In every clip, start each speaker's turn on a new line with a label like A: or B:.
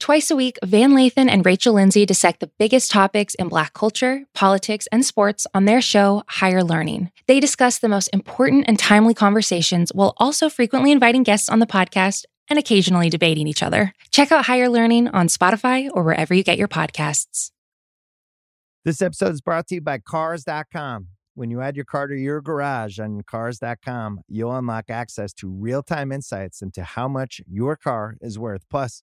A: Twice a week, Van Lathan and Rachel Lindsay dissect the biggest topics in Black culture, politics, and sports on their show, Higher Learning. They discuss the most important and timely conversations while also frequently inviting guests on the podcast and occasionally debating each other. Check out Higher Learning on Spotify or wherever you get your podcasts.
B: This episode is brought to you by Cars.com. When you add your car to your garage on Cars.com, you'll unlock access to real time insights into how much your car is worth. Plus,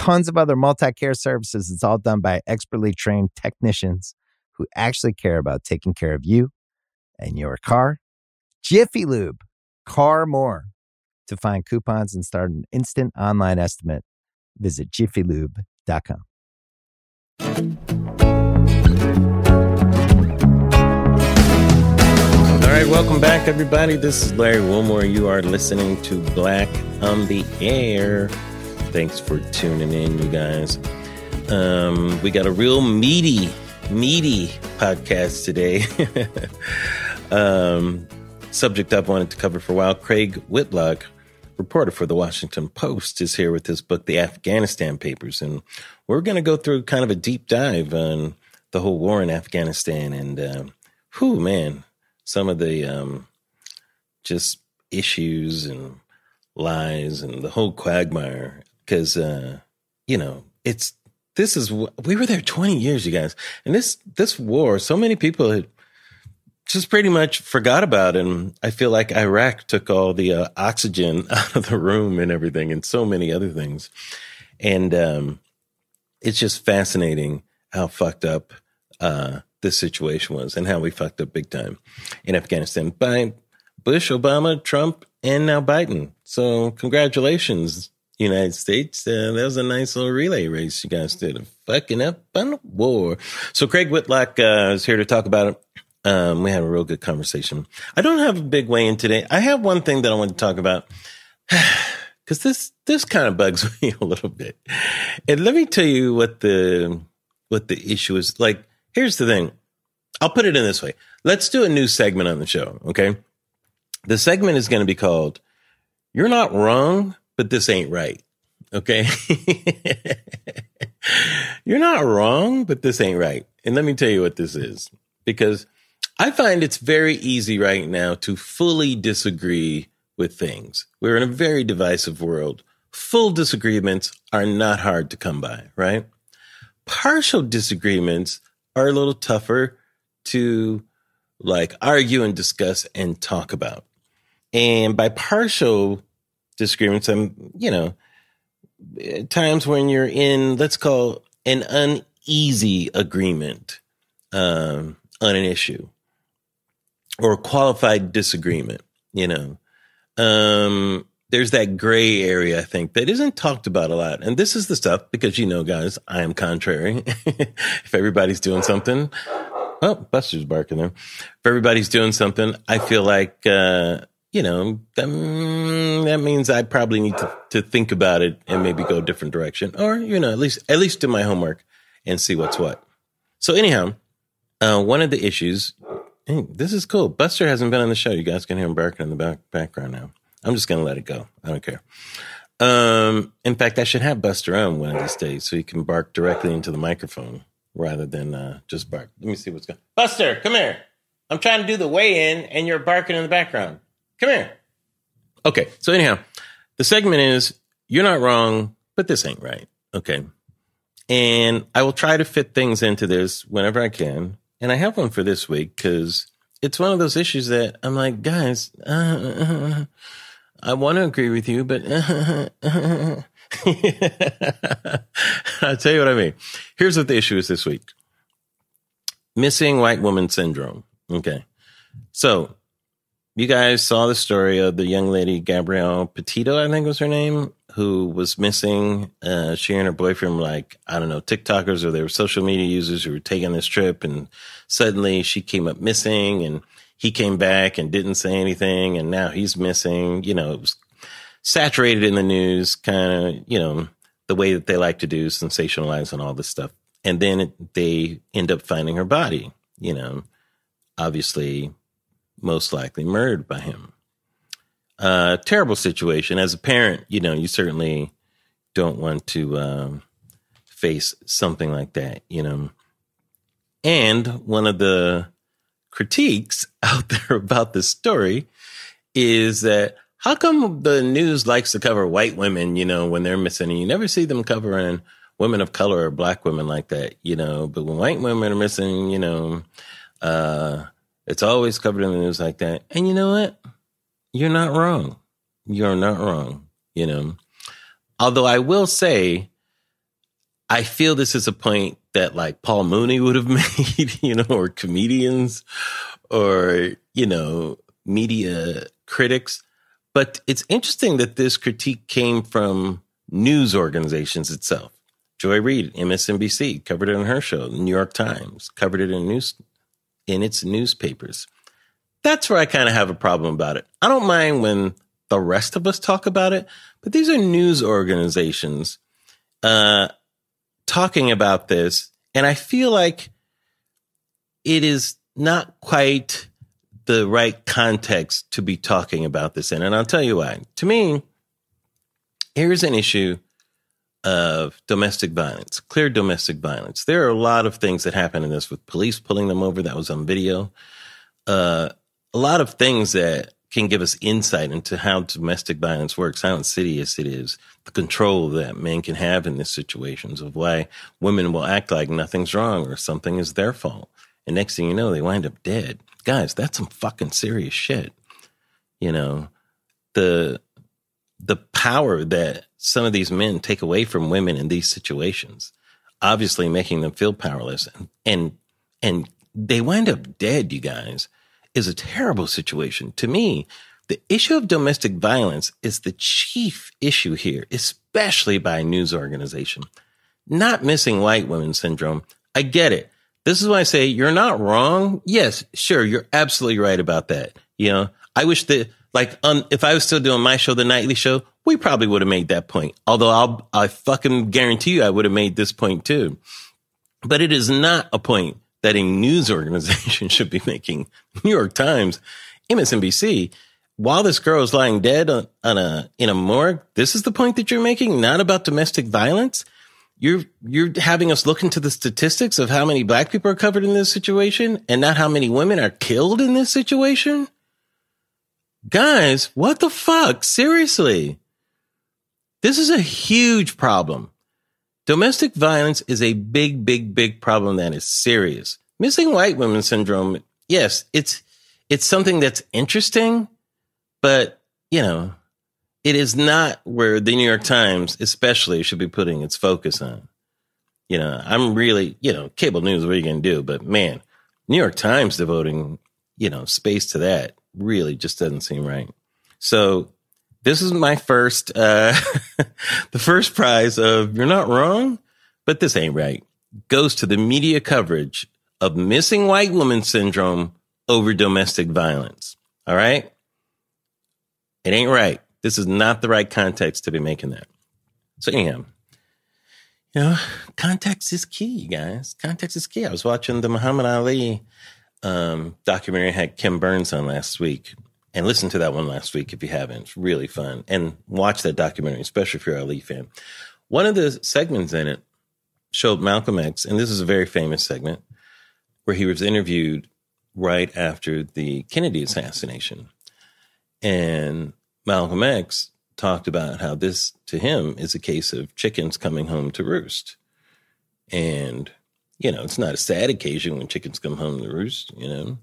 B: tons of other multi care services. It's all done by expertly trained technicians who actually care about taking care of you and your car. Jiffy Lube, car more. To find coupons and start an instant online estimate, visit jiffylube.com.
C: All right, welcome back, everybody. This is Larry Wilmore. You are listening to Black on the Air. Thanks for tuning in, you guys. Um, we got a real meaty, meaty podcast today. um, subject I've wanted to cover for a while. Craig Whitlock, reporter for the Washington Post, is here with his book, The Afghanistan Papers. And we're going to go through kind of a deep dive on the whole war in Afghanistan. And, uh, whew, man, some of the um, just issues and lies and the whole quagmire because uh, you know it's this is we were there 20 years you guys. And this this war so many people had just pretty much forgot about it. And i feel like iraq took all the uh, oxygen out of the room and everything and so many other things. And um, it's just fascinating how fucked up uh, this situation was and how we fucked up big time in afghanistan by bush obama trump and now biden. So congratulations United States. Uh, that was a nice little relay race you guys did. Fucking up on the war. So Craig Whitlock uh, is here to talk about it. Um, we had a real good conversation. I don't have a big weigh in today. I have one thing that I want to talk about because this this kind of bugs me a little bit. And let me tell you what the what the issue is. Like, here's the thing. I'll put it in this way. Let's do a new segment on the show. Okay. The segment is going to be called "You're Not Wrong." But this ain't right. Okay. You're not wrong, but this ain't right. And let me tell you what this is because I find it's very easy right now to fully disagree with things. We're in a very divisive world. Full disagreements are not hard to come by, right? Partial disagreements are a little tougher to like argue and discuss and talk about. And by partial disagreements. I'm, you know, times when you're in, let's call an uneasy agreement um, on an issue or qualified disagreement, you know. Um, there's that gray area, I think, that isn't talked about a lot. And this is the stuff because, you know, guys, I am contrary. if everybody's doing something, oh, Buster's barking there. If everybody's doing something, I feel like, uh, you know, um, that means I probably need to, to think about it and maybe go a different direction, or you know, at least at least do my homework and see what's what. So anyhow, uh, one of the issues. This is cool. Buster hasn't been on the show. You guys can hear him barking in the back background now. I'm just gonna let it go. I don't care. Um, in fact, I should have Buster on one of these days so he can bark directly into the microphone rather than uh, just bark. Let me see what's going. Buster, come here. I'm trying to do the weigh in, and you're barking in the background. Come here. Okay. So, anyhow, the segment is You're not wrong, but this ain't right. Okay. And I will try to fit things into this whenever I can. And I have one for this week because it's one of those issues that I'm like, guys, uh, I want to agree with you, but I'll tell you what I mean. Here's what the issue is this week missing white woman syndrome. Okay. So you guys saw the story of the young lady, Gabrielle Petito, I think was her name, who was missing. Uh, she and her boyfriend were like, I don't know, TikTokers or they were social media users who were taking this trip. And suddenly she came up missing and he came back and didn't say anything. And now he's missing. You know, it was saturated in the news, kind of, you know, the way that they like to do, sensationalize and all this stuff. And then it, they end up finding her body, you know, obviously, most likely murdered by him uh, terrible situation. As a parent, you know, you certainly don't want to um, face something like that, you know. And one of the critiques out there about this story is that how come the news likes to cover white women, you know, when they're missing, and you never see them covering women of color or black women like that, you know. But when white women are missing, you know, uh, it's always covered in the news like that. And you know what? you're not wrong. You're not wrong, you know. Although I will say, I feel this is a point that like Paul Mooney would have made, you know, or comedians or, you know, media critics. But it's interesting that this critique came from news organizations itself. Joy Reid, MSNBC, covered it on her show. The New York Times covered it in news in its newspapers that's where I kind of have a problem about it. I don't mind when the rest of us talk about it, but these are news organizations uh, talking about this. And I feel like it is not quite the right context to be talking about this in. And I'll tell you why. To me, here's an issue of domestic violence, clear domestic violence. There are a lot of things that happen in this with police pulling them over. That was on video. Uh, a lot of things that can give us insight into how domestic violence works, how insidious it is, the control that men can have in these situations of why women will act like nothing's wrong or something is their fault. And next thing you know, they wind up dead. Guys, that's some fucking serious shit. You know, the the power that some of these men take away from women in these situations, obviously making them feel powerless and and, and they wind up dead, you guys is a terrible situation. To me, the issue of domestic violence is the chief issue here, especially by news organization. Not missing white women syndrome. I get it. This is why I say you're not wrong. Yes, sure, you're absolutely right about that. You know, I wish that like um, if I was still doing my show, the nightly show, we probably would have made that point. Although I'll I fucking guarantee you I would have made this point too. But it is not a point that a news organization should be making. New York Times, MSNBC. While this girl is lying dead on, on a in a morgue, this is the point that you're making, not about domestic violence. You're you're having us look into the statistics of how many black people are covered in this situation and not how many women are killed in this situation. Guys, what the fuck? Seriously. This is a huge problem. Domestic violence is a big, big, big problem that is serious. Missing white women syndrome, yes, it's it's something that's interesting, but you know, it is not where the New York Times, especially, should be putting its focus on. You know, I'm really, you know, cable news, what are you to do? But man, New York Times devoting, you know, space to that really just doesn't seem right. So this is my first, uh, the first prize of you're not wrong, but this ain't right goes to the media coverage of missing white woman syndrome over domestic violence. All right. It ain't right. This is not the right context to be making that. So anyhow, you know, context is key, guys. Context is key. I was watching the Muhammad Ali um, documentary had Ken Burns on last week, and listen to that one last week if you haven't. It's really fun. And watch that documentary, especially if you're a Ali fan. One of the segments in it showed Malcolm X, and this is a very famous segment where he was interviewed right after the Kennedy assassination. And Malcolm X talked about how this to him is a case of chickens coming home to roost. And, you know, it's not a sad occasion when chickens come home to roost, you know.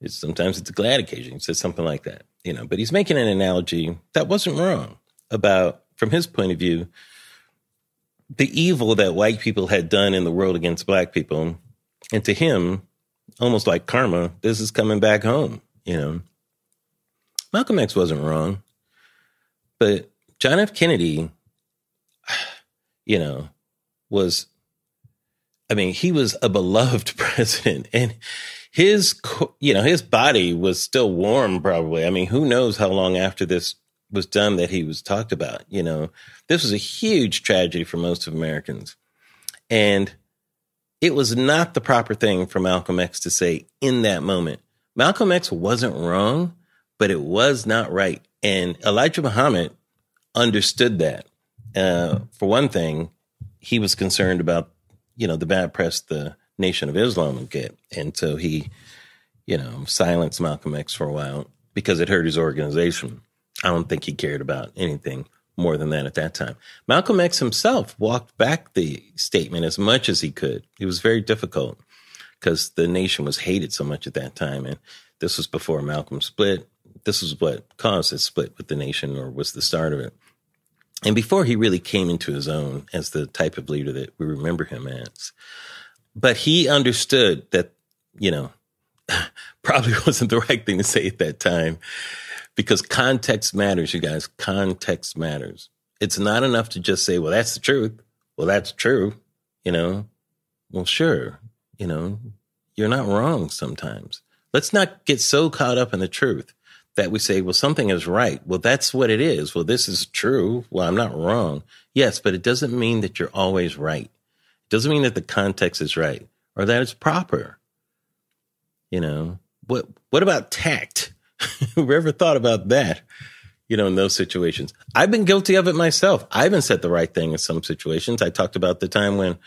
C: It's, sometimes it's a glad occasion. He says something like that, you know. But he's making an analogy that wasn't wrong about, from his point of view, the evil that white people had done in the world against black people. And to him, almost like karma, this is coming back home, you know. Malcolm X wasn't wrong, but John F. Kennedy, you know, was, I mean, he was a beloved president and his, you know, his body was still warm probably. I mean, who knows how long after this was done that he was talked about, you know. This was a huge tragedy for most of Americans. And it was not the proper thing for Malcolm X to say in that moment. Malcolm X wasn't wrong, but it was not right. And Elijah Muhammad understood that. Uh, for one thing, he was concerned about, you know, the bad press the Nation of Islam would get. And so he, you know, silenced Malcolm X for a while because it hurt his organization. I don't think he cared about anything more than that at that time. Malcolm X himself walked back the statement as much as he could. It was very difficult because the nation was hated so much at that time. And this was before Malcolm split. This was what caused his split with the nation or was the start of it. And before he really came into his own as the type of leader that we remember him as. But he understood that, you know, probably wasn't the right thing to say at that time because context matters, you guys. Context matters. It's not enough to just say, well, that's the truth. Well, that's true. You know, well, sure. You know, you're not wrong sometimes. Let's not get so caught up in the truth that we say, well, something is right. Well, that's what it is. Well, this is true. Well, I'm not wrong. Yes, but it doesn't mean that you're always right. It doesn't mean that the context is right or that it's proper. You know, what, what about tact? Who ever thought about that? You know, in those situations, I've been guilty of it myself. I haven't said the right thing in some situations. I talked about the time when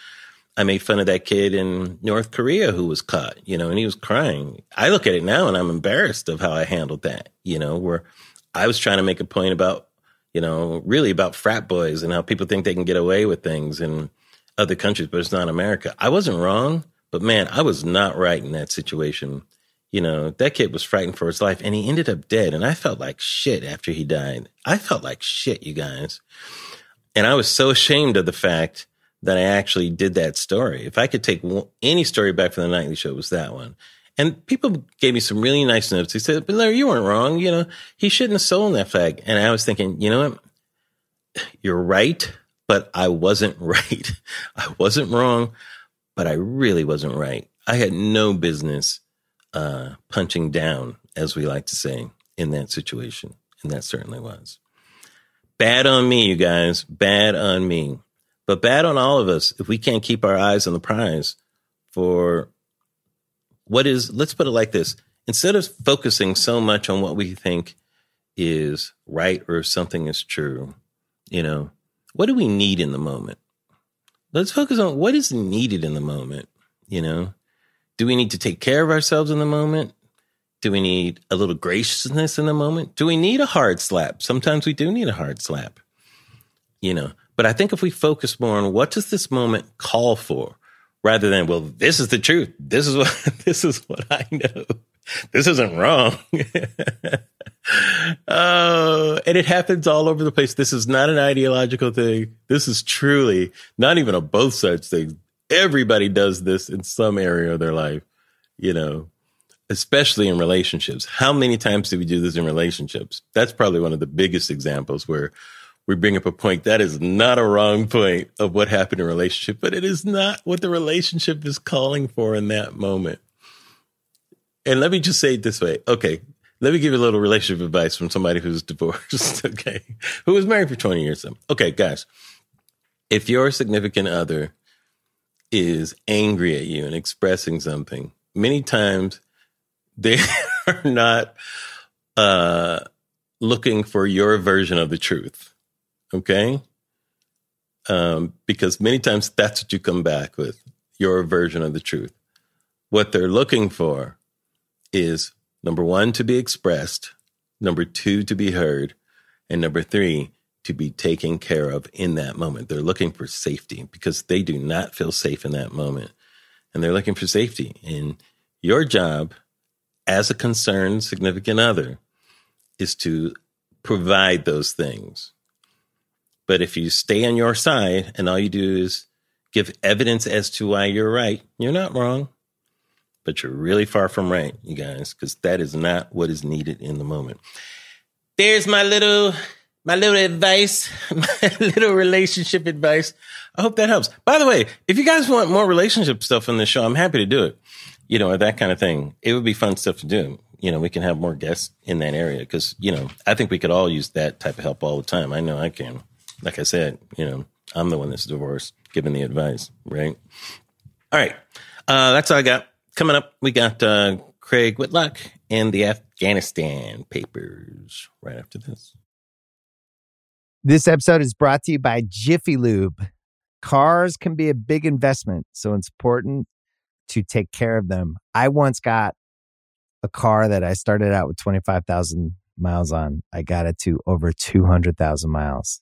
C: I made fun of that kid in North Korea who was caught, you know, and he was crying. I look at it now and I'm embarrassed of how I handled that, you know, where I was trying to make a point about, you know, really about frat boys and how people think they can get away with things in other countries, but it's not America. I wasn't wrong, but man, I was not right in that situation you know, that kid was frightened for his life and he ended up dead. And I felt like shit after he died. I felt like shit, you guys. And I was so ashamed of the fact that I actually did that story. If I could take any story back from the nightly show, it was that one. And people gave me some really nice notes. They said, but Larry, you weren't wrong. You know, he shouldn't have stolen that flag. And I was thinking, you know what? You're right, but I wasn't right. I wasn't wrong, but I really wasn't right. I had no business uh, punching down, as we like to say, in that situation. And that certainly was. Bad on me, you guys. Bad on me. But bad on all of us if we can't keep our eyes on the prize for what is, let's put it like this instead of focusing so much on what we think is right or something is true, you know, what do we need in the moment? Let's focus on what is needed in the moment, you know? Do we need to take care of ourselves in the moment? Do we need a little graciousness in the moment? Do we need a hard slap? Sometimes we do need a hard slap, you know. But I think if we focus more on what does this moment call for, rather than well, this is the truth. This is what this is what I know. This isn't wrong. oh, and it happens all over the place. This is not an ideological thing. This is truly not even a both sides thing everybody does this in some area of their life, you know, especially in relationships. How many times do we do this in relationships? That's probably one of the biggest examples where we bring up a point that is not a wrong point of what happened in a relationship, but it is not what the relationship is calling for in that moment. And let me just say it this way. Okay. Let me give you a little relationship advice from somebody who's divorced. Okay. Who was married for 20 years. Okay, guys. If your significant other is angry at you and expressing something, many times they are not uh, looking for your version of the truth. Okay? Um, because many times that's what you come back with your version of the truth. What they're looking for is number one, to be expressed, number two, to be heard, and number three, to be taken care of in that moment. They're looking for safety because they do not feel safe in that moment. And they're looking for safety. And your job as a concerned significant other is to provide those things. But if you stay on your side and all you do is give evidence as to why you're right, you're not wrong. But you're really far from right, you guys, because that is not what is needed in the moment. There's my little my little advice, my little relationship advice. I hope that helps. By the way, if you guys want more relationship stuff on the show, I'm happy to do it. You know, that kind of thing. It would be fun stuff to do. You know, we can have more guests in that area because, you know, I think we could all use that type of help all the time. I know I can. Like I said, you know, I'm the one that's divorced, giving the advice, right? All right. Uh, that's all I got. Coming up, we got uh, Craig Whitlock and the Afghanistan papers right after this.
B: This episode is brought to you by Jiffy Lube. Cars can be a big investment, so it's important to take care of them. I once got a car that I started out with 25,000 miles on. I got it to over 200,000 miles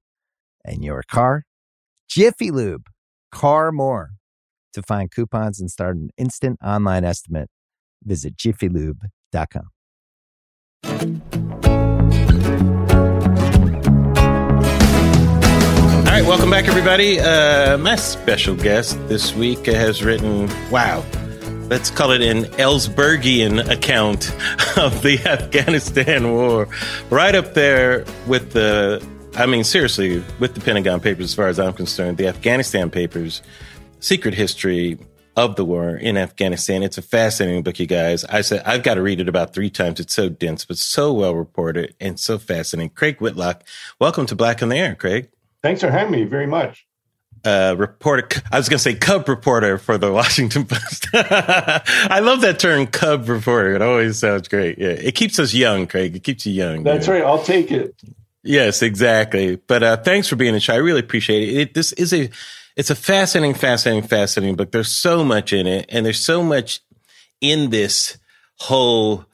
B: and your car. Jiffy Lube, car more. To find coupons and start an instant online estimate, visit jiffylube.com.
C: All right, welcome back, everybody. Uh, my special guest this week has written, wow, let's call it an Ellsbergian account of the Afghanistan war, right up there with the, I mean, seriously, with the Pentagon Papers, as far as I'm concerned, the Afghanistan Papers, secret history of the war in Afghanistan. It's a fascinating book, you guys. I said I've got to read it about three times. It's so dense, but so well reported and so fascinating. Craig Whitlock, welcome to Black on the Air, Craig.
D: Thanks for having me very much.
C: Uh, reporter, I was going to say Cub reporter for the Washington Post. I love that term, Cub reporter. It always sounds great. Yeah, it keeps us young, Craig. It keeps you young.
D: That's
C: yeah.
D: right. I'll take it.
C: Yes, exactly. But uh, thanks for being a show. I really appreciate it. it. This is a, it's a fascinating, fascinating, fascinating book. There's so much in it, and there's so much in this whole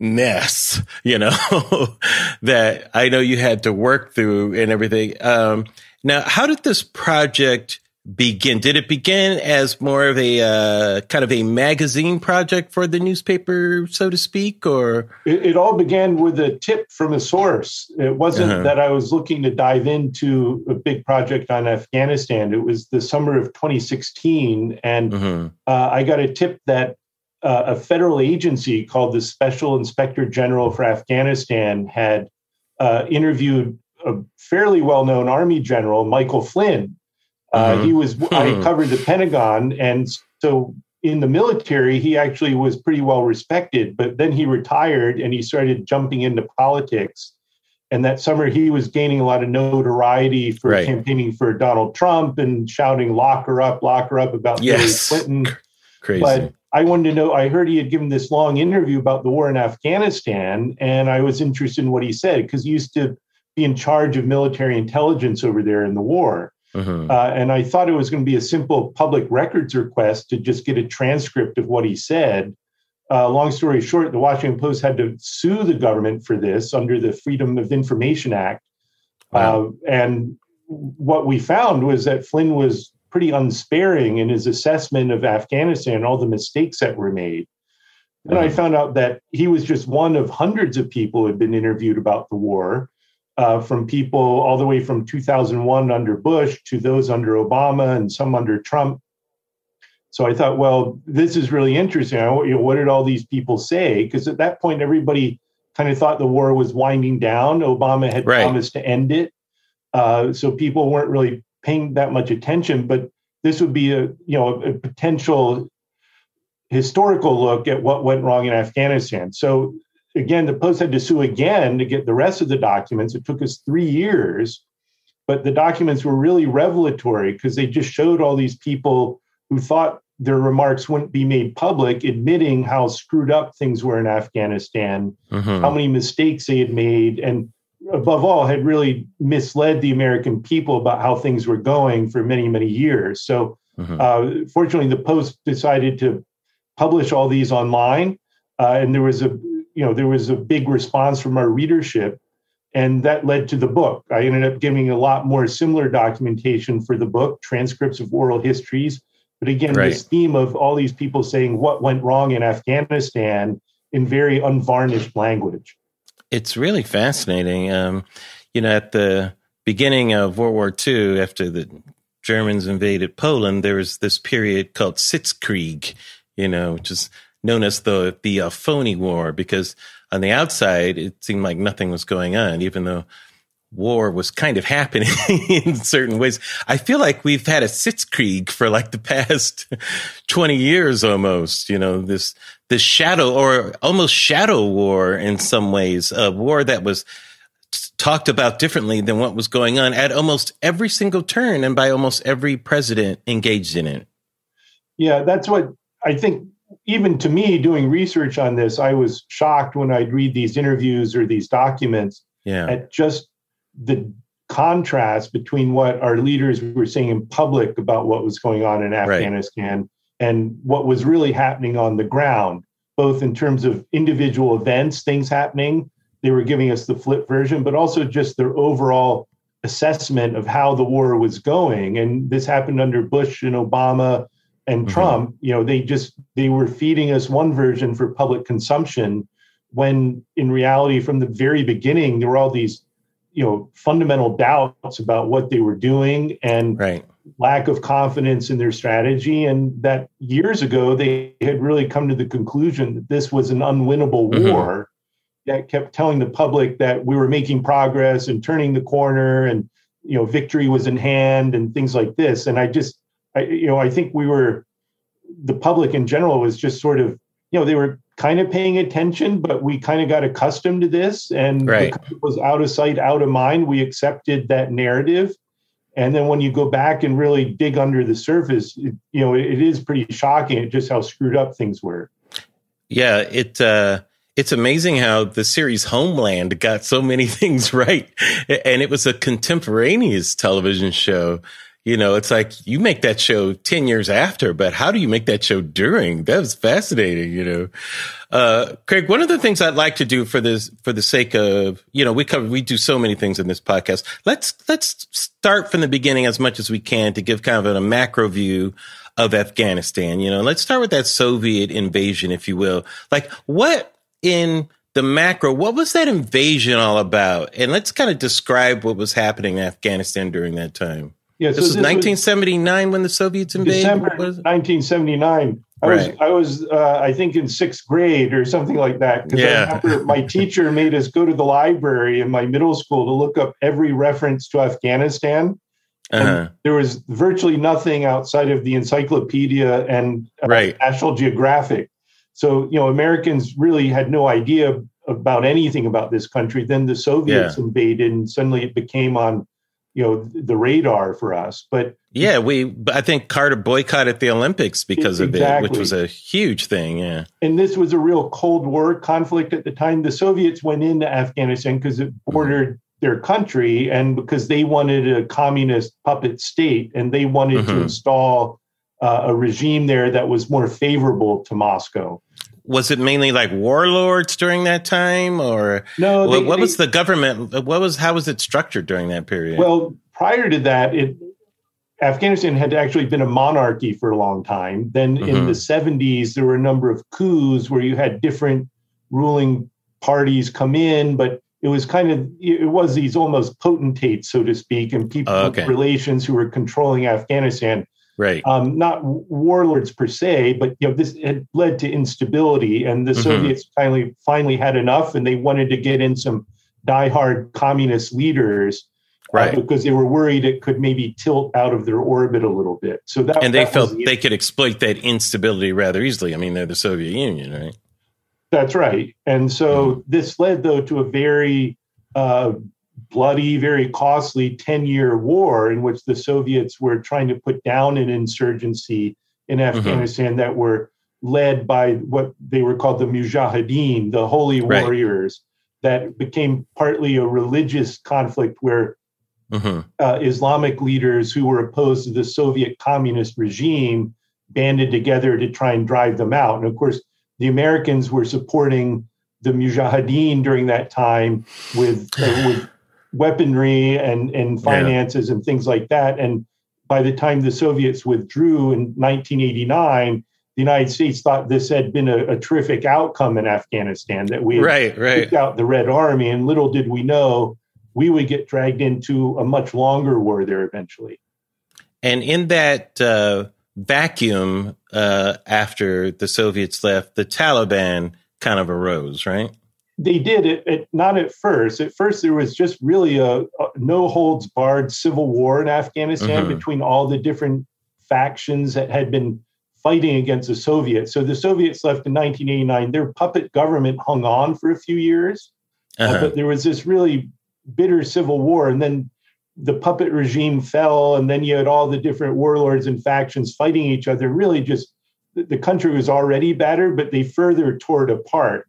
C: mess, you know, that I know you had to work through and everything. Um, now, how did this project begin? Did it begin as more of a uh, kind of a magazine project for the newspaper, so to speak, or
D: it, it all began with a tip from a source. It wasn't uh-huh. that I was looking to dive into a big project on Afghanistan. It was the summer of 2016, and uh-huh. uh, I got a tip that uh, a federal agency called the Special Inspector General for Afghanistan had uh, interviewed a fairly well-known Army general, Michael Flynn. Uh, mm-hmm. He was I hmm. covered the Pentagon, and so in the military, he actually was pretty well respected. But then he retired and he started jumping into politics. And that summer, he was gaining a lot of notoriety for right. campaigning for Donald Trump and shouting "lock her up, lock her up" about yes. Hillary Clinton.
C: Crazy.
D: But I wanted to know. I heard he had given this long interview about the war in Afghanistan, and I was interested in what he said because he used to be in charge of military intelligence over there in the war. Uh-huh. Uh, and I thought it was going to be a simple public records request to just get a transcript of what he said. Uh, long story short, the Washington Post had to sue the government for this under the Freedom of Information Act. Wow. Uh, and what we found was that Flynn was pretty unsparing in his assessment of Afghanistan and all the mistakes that were made. And I found out that he was just one of hundreds of people who had been interviewed about the war, uh, from people all the way from 2001 under Bush to those under Obama and some under Trump. So I thought, well, this is really interesting. What did all these people say? Because at that point, everybody kind of thought the war was winding down. Obama had right. promised to end it. Uh, so people weren't really paying that much attention, but this would be a you know a potential historical look at what went wrong in Afghanistan. So again, the Post had to sue again to get the rest of the documents. It took us three years, but the documents were really revelatory because they just showed all these people who thought their remarks wouldn't be made public, admitting how screwed up things were in Afghanistan, mm-hmm. how many mistakes they had made, and above all, had really misled the American people about how things were going for many, many years. So, mm-hmm. uh, fortunately, the Post decided to publish all these online, uh, and there was a you know there was a big response from our readership and that led to the book. I ended up giving a lot more similar documentation for the book, transcripts of oral histories, but again, right. this theme of all these people saying what went wrong in Afghanistan in very unvarnished language.
C: It's really fascinating. Um, you know, at the beginning of World War II, after the Germans invaded Poland, there was this period called Sitzkrieg, you know, which is known as the the uh, phony war, because on the outside it seemed like nothing was going on, even though war was kind of happening in certain ways. I feel like we've had a Sitzkrieg for like the past 20 years almost, you know, this, this shadow or almost shadow war in some ways, a war that was talked about differently than what was going on at almost every single turn and by almost every president engaged in it.
D: Yeah, that's what I think even to me doing research on this, I was shocked when I'd read these interviews or these documents yeah. at just the contrast between what our leaders were saying in public about what was going on in Afghanistan right. and what was really happening on the ground, both in terms of individual events, things happening. They were giving us the flip version, but also just their overall assessment of how the war was going. And this happened under Bush and Obama and mm-hmm. Trump. You know, they just they were feeding us one version for public consumption when in reality from the very beginning there were all these you know fundamental doubts about what they were doing and
C: right.
D: lack of confidence in their strategy and that years ago they had really come to the conclusion that this was an unwinnable mm-hmm. war that kept telling the public that we were making progress and turning the corner and you know victory was in hand and things like this and i just I, you know i think we were the public in general was just sort of you know they were kind of paying attention, but we kind of got accustomed to this, and
C: right.
D: it was out of sight, out of mind. We accepted that narrative, and then when you go back and really dig under the surface, it, you know, it, it is pretty shocking just how screwed up things were.
C: Yeah, it. Uh it's amazing how the series Homeland got so many things right. And it was a contemporaneous television show you know, it's like you make that show 10 years after, but how do you make that show during? That was fascinating, you know. Uh, Craig, one of the things I'd like to do for this, for the sake of, you know, we cover, we do so many things in this podcast. Let's, let's start from the beginning as much as we can to give kind of a macro view of Afghanistan. You know, let's start with that Soviet invasion, if you will. Like what in the macro, what was that invasion all about? And let's kind of describe what was happening in Afghanistan during that time. Yeah, so this is 1979 when the Soviets invaded.
D: December 1979. I right. was, I was, uh, I think, in sixth grade or something like that. Because
C: yeah.
D: my teacher made us go to the library in my middle school to look up every reference to Afghanistan. Uh-huh. There was virtually nothing outside of the encyclopedia and
C: uh, right.
D: National Geographic. So, you know, Americans really had no idea about anything about this country. Then the Soviets yeah. invaded, and suddenly it became on you know the radar for us but
C: yeah we i think carter boycotted the olympics because exactly. of it which was a huge thing yeah
D: and this was a real cold war conflict at the time the soviets went into afghanistan because it mm-hmm. bordered mm-hmm. their country and because they wanted a communist puppet state and they wanted mm-hmm. to install uh, a regime there that was more favorable to moscow
C: was it mainly like warlords during that time or
D: no
C: they, what, what they, was the government what was how was it structured during that period
D: well prior to that it afghanistan had actually been a monarchy for a long time then mm-hmm. in the 70s there were a number of coups where you had different ruling parties come in but it was kind of it was these almost potentates so to speak and people oh, okay. relations who were controlling afghanistan
C: right?
D: Um, not warlords per se, but you know this had led to instability, and the mm-hmm. Soviets finally finally had enough, and they wanted to get in some diehard communist leaders.
C: Uh, right.
D: Uh, because they were worried it could maybe tilt out of their orbit a little bit. So that
C: and they
D: that
C: felt the, they could exploit that instability rather easily. I mean, they're the Soviet Union, right?
D: That's right. And so mm-hmm. this led, though, to a very uh, bloody, very costly 10 year war in which the Soviets were trying to put down an insurgency in mm-hmm. Afghanistan that were led by what they were called the Mujahideen, the holy warriors, that became partly a religious conflict where mm-hmm. uh, Islamic leaders who were opposed to the Soviet communist regime banded together to try and drive them out. And of course, the Americans were supporting the Mujahideen during that time with, uh, with weaponry and, and finances yeah. and things like that. And by the time the Soviets withdrew in 1989, the United States thought this had been a, a terrific outcome in Afghanistan, that we
C: right, right.
D: kicked out the Red Army. And little did we know we would get dragged into a much longer war there eventually.
C: And in that uh, vacuum uh, after the Soviets left, the Taliban kind of arose, right?
D: They did it, it not at first. At first, there was just really a, a no holds barred civil war in Afghanistan mm-hmm. between all the different factions that had been fighting against the Soviets. So the Soviets left in 1989. Their puppet government hung on for a few years, uh, uh-huh. uh, but there was this really bitter civil war, and then the puppet regime fell, and then you had all the different warlords and factions fighting each other. Really, just the country was already battered, but they further tore it apart.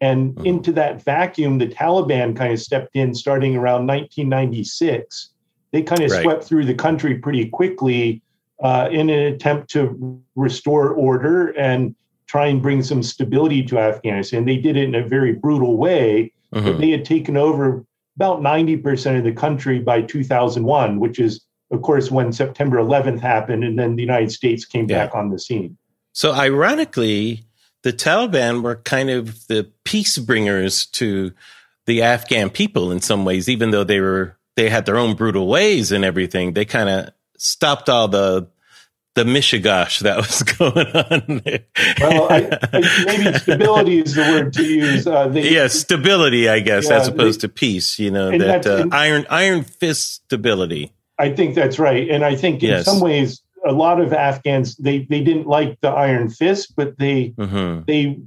D: And mm-hmm. into that vacuum, the Taliban kind of stepped in starting around 1996. They kind of right. swept through the country pretty quickly uh, in an attempt to restore order and try and bring some stability to Afghanistan. They did it in a very brutal way, mm-hmm. but they had taken over about 90% of the country by 2001, which is, of course, when September 11th happened and then the United States came yeah. back on the scene.
C: So, ironically, the Taliban were kind of the peace bringers to the Afghan people in some ways, even though they were they had their own brutal ways and everything. They kind of stopped all the the mishigash that was going on there.
D: well, I, I, maybe stability is the word to use.
C: Uh, they, yeah, stability, I guess, yeah, as opposed they, to peace. You know that uh, iron iron fist stability.
D: I think that's right, and I think in yes. some ways a lot of Afghans they they didn't like the Iron Fist, but they mm-hmm. they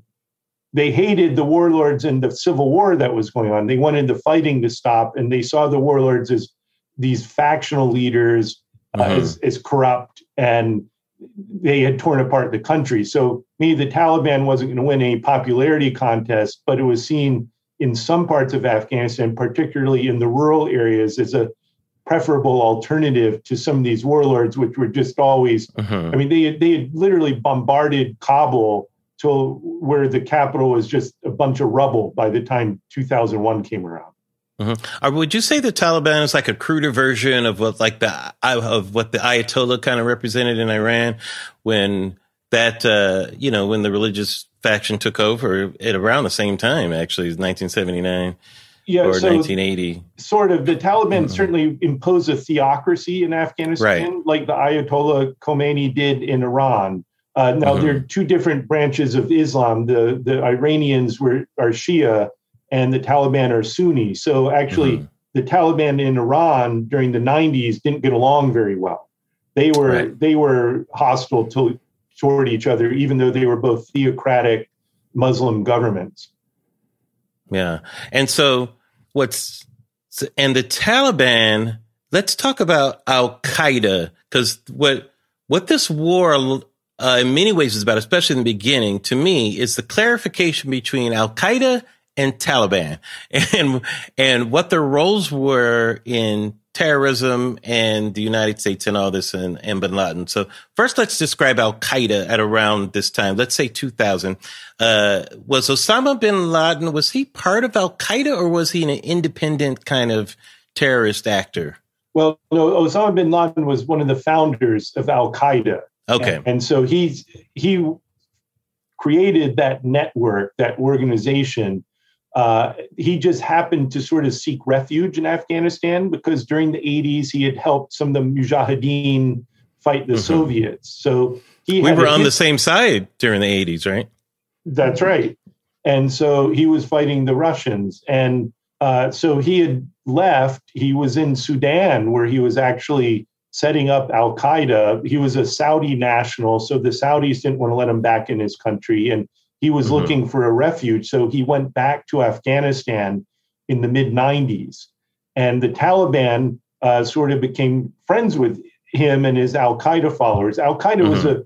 D: they hated the warlords and the civil war that was going on. They wanted the fighting to stop, and they saw the warlords as these factional leaders uh, mm-hmm. as, as corrupt, and they had torn apart the country. So maybe the Taliban wasn't going to win any popularity contest, but it was seen in some parts of Afghanistan, particularly in the rural areas, as a preferable alternative to some of these warlords, which were just always. Uh-huh. I mean, they they had literally bombarded Kabul to where the capital was just a bunch of rubble by the time 2001 came around.
C: Mm-hmm. Would you say the Taliban is like a cruder version of what, like the of what the Ayatollah kind of represented in Iran when that uh, you know when the religious faction took over at around the same time, actually, 1979 yeah, or so 1980.
D: Sort of. The Taliban mm-hmm. certainly imposed a theocracy in Afghanistan, right. like the Ayatollah Khomeini did in Iran. Uh, now mm-hmm. there are two different branches of Islam. The the Iranians were are Shia, and the Taliban are Sunni. So actually, mm-hmm. the Taliban in Iran during the 90s didn't get along very well. They were right. they were hostile to, toward each other, even though they were both theocratic Muslim governments.
C: Yeah. And so what's, and the Taliban, let's talk about Al Qaeda, because what, what this war uh, in many ways is about, especially in the beginning, to me, is the clarification between Al Qaeda and Taliban and, and what their roles were in terrorism and the United States and all this and, and bin Laden. So first, let's describe Al Qaeda at around this time. Let's say 2000. Uh, was Osama bin Laden, was he part of Al Qaeda or was he an independent kind of terrorist actor?
D: Well, no, Osama bin Laden was one of the founders of Al Qaeda.
C: Okay.
D: And, and so he's, he created that network, that organization uh, he just happened to sort of seek refuge in Afghanistan because during the 80s he had helped some of the Mujahideen fight the mm-hmm. Soviets. So
C: he we were on hit- the same side during the 80s, right?
D: That's right. And so he was fighting the Russians. And uh, so he had left. He was in Sudan where he was actually setting up Al Qaeda. He was a Saudi national. So the Saudis didn't want to let him back in his country. And he was mm-hmm. looking for a refuge. So he went back to Afghanistan in the mid 90s. And the Taliban uh, sort of became friends with him and his Al Qaeda followers. Al Qaeda mm-hmm. was a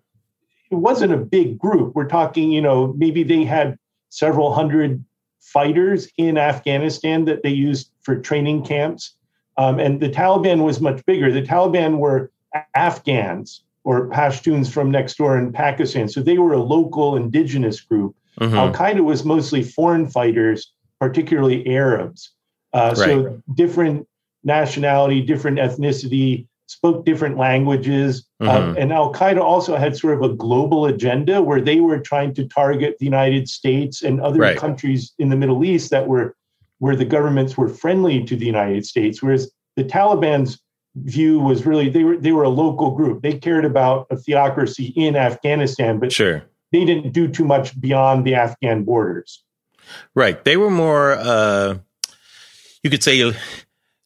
D: it wasn't a big group. We're talking, you know, maybe they had several hundred fighters in Afghanistan that they used for training camps. Um, and the Taliban was much bigger. The Taliban were Afghans or Pashtuns from next door in Pakistan. So they were a local indigenous group. Mm-hmm. Al Qaeda was mostly foreign fighters, particularly Arabs. Uh, right. So different nationality, different ethnicity, spoke different languages. Uh, mm-hmm. Uh, and Al Qaeda also had sort of a global agenda where they were trying to target the United States and other right. countries in the Middle East that were where the governments were friendly to the United States. Whereas the Taliban's view was really they were they were a local group. They cared about a theocracy in Afghanistan, but
C: sure.
D: they didn't do too much beyond the Afghan borders.
C: Right. They were more uh you could say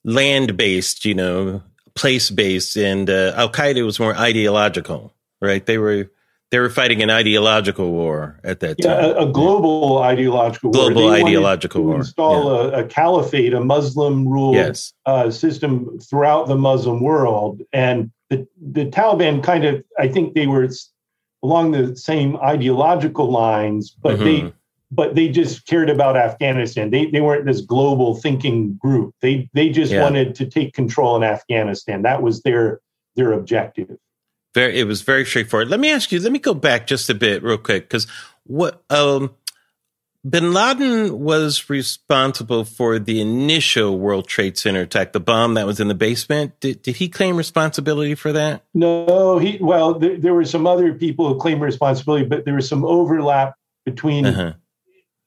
C: land based, you know, place based, and uh, Al Qaeda was more ideological, right? They were they were fighting an ideological war at that time.
D: Yeah, a, a global ideological
C: global war. Global ideological war.
D: Install yeah. a, a, caliphate, a Muslim rule
C: yes.
D: uh, system throughout the Muslim world, and the the Taliban kind of I think they were along the same ideological lines, but mm-hmm. they but they just cared about Afghanistan. They they weren't this global thinking group. They they just yeah. wanted to take control in Afghanistan. That was their their objective.
C: Very, it was very straightforward. Let me ask you. Let me go back just a bit, real quick, because what um, Bin Laden was responsible for the initial World Trade Center attack, the bomb that was in the basement. Did, did he claim responsibility for that?
D: No, he well, there, there were some other people who claimed responsibility, but there was some overlap between uh-huh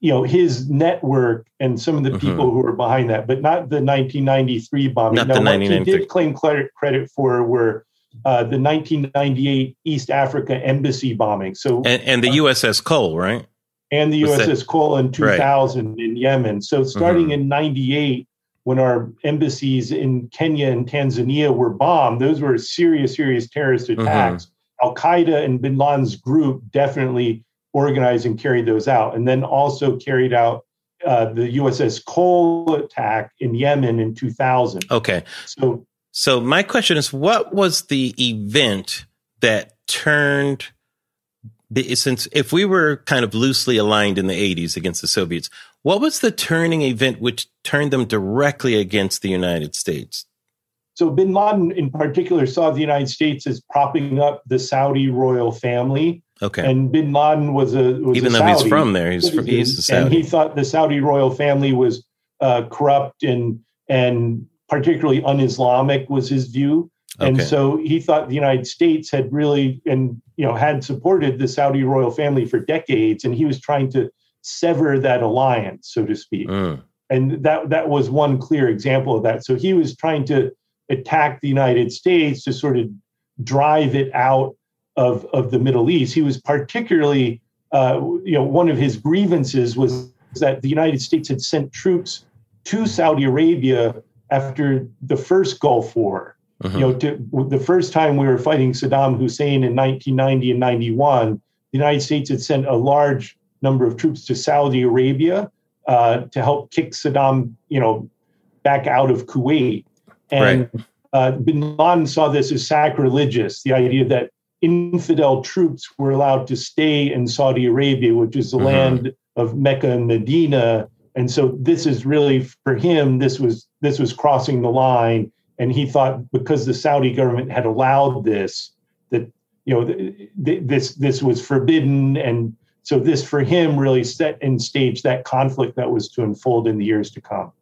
D: you know his network and some of the mm-hmm. people who were behind that, but not the 1993 bombing.
C: Not now, the what he
D: did claim credit credit for were uh, the 1998 East Africa embassy bombing. So
C: and, and the uh, USS Cole, right?
D: And the Was USS that? Cole in 2000 right. in Yemen. So starting mm-hmm. in 98, when our embassies in Kenya and Tanzania were bombed, those were serious, serious terrorist mm-hmm. attacks. Mm-hmm. Al Qaeda and Bin Laden's group definitely organized and carried those out, and then also carried out uh, the USS Cole attack in Yemen in 2000.
C: Okay.
D: So,
C: so my question is, what was the event that turned the, since if we were kind of loosely aligned in the 80s against the Soviets, what was the turning event which turned them directly against the United States?
D: So bin Laden in particular saw the United States as propping up the Saudi royal family
C: Okay.
D: And Bin Laden was a was
C: even
D: a
C: though
D: Saudi,
C: he's from there, he's from, he's a Saudi.
D: And he thought the Saudi royal family was uh, corrupt and and particularly un-Islamic was his view. Okay. And so he thought the United States had really and you know had supported the Saudi royal family for decades, and he was trying to sever that alliance, so to speak. Mm. And that that was one clear example of that. So he was trying to attack the United States to sort of drive it out of, of the Middle East. He was particularly, uh, you know, one of his grievances was that the United States had sent troops to Saudi Arabia after the first Gulf War. Uh-huh. You know, to, the first time we were fighting Saddam Hussein in 1990 and 91, the United States had sent a large number of troops to Saudi Arabia uh, to help kick Saddam, you know, back out of Kuwait. And right. uh, Bin Laden saw this as sacrilegious, the idea that infidel troops were allowed to stay in Saudi Arabia, which is the mm-hmm. land of Mecca and Medina. And so this is really for him, this was this was crossing the line. And he thought because the Saudi government had allowed this, that you know th- th- this this was forbidden. And so this for him really set and staged that conflict that was to unfold in the years to come.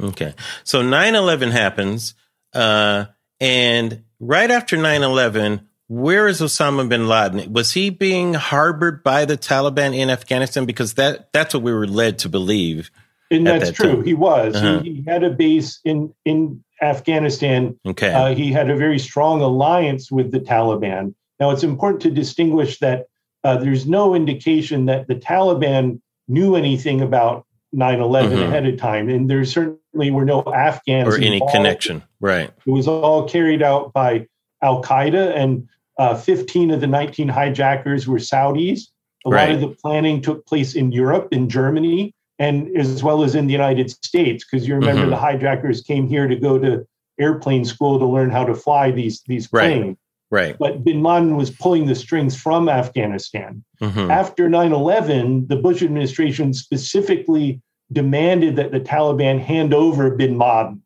C: Okay. So 9-11 happens. Uh, and right after 9-11, where is Osama bin Laden? Was he being harbored by the Taliban in Afghanistan? Because that that's what we were led to believe.
D: And that's that true. Time. He was. Uh-huh. He, he, had a base in in Afghanistan.
C: Okay. Uh,
D: he had a very strong alliance with the Taliban. Now it's important to distinguish that uh, there's no indication that the Taliban knew anything about 9/11 mm-hmm. ahead of time, and there certainly were no Afghans
C: or any involved. connection. Right.
D: It was all carried out by Al Qaeda, and uh, 15 of the 19 hijackers were Saudis. A right. lot of the planning took place in Europe, in Germany, and as well as in the United States, because you remember mm-hmm. the hijackers came here to go to airplane school to learn how to fly these these planes.
C: Right.
D: But bin Laden was pulling the strings from Afghanistan. Mm-hmm. After 9 11, the Bush administration specifically demanded that the Taliban hand over bin Laden.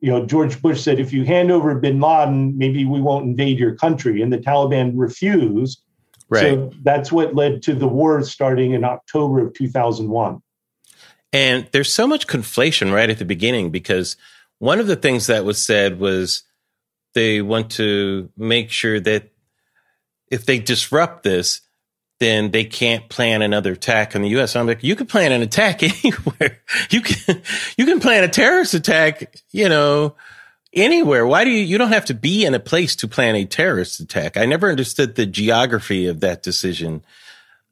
D: You know, George Bush said, if you hand over bin Laden, maybe we won't invade your country. And the Taliban refused. Right. So that's what led to the war starting in October of 2001.
C: And there's so much conflation right at the beginning because one of the things that was said was they want to make sure that if they disrupt this, then they can't plan another attack on the U.S. I'm like, you can plan an attack anywhere. You can, you can plan a terrorist attack, you know, anywhere. Why do you, you don't have to be in a place to plan a terrorist attack? I never understood the geography of that decision.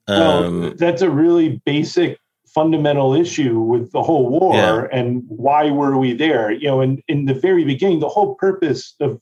D: Um, well, that's a really basic fundamental issue with the whole war yeah. and why were we there? You know, in, in the very beginning, the whole purpose of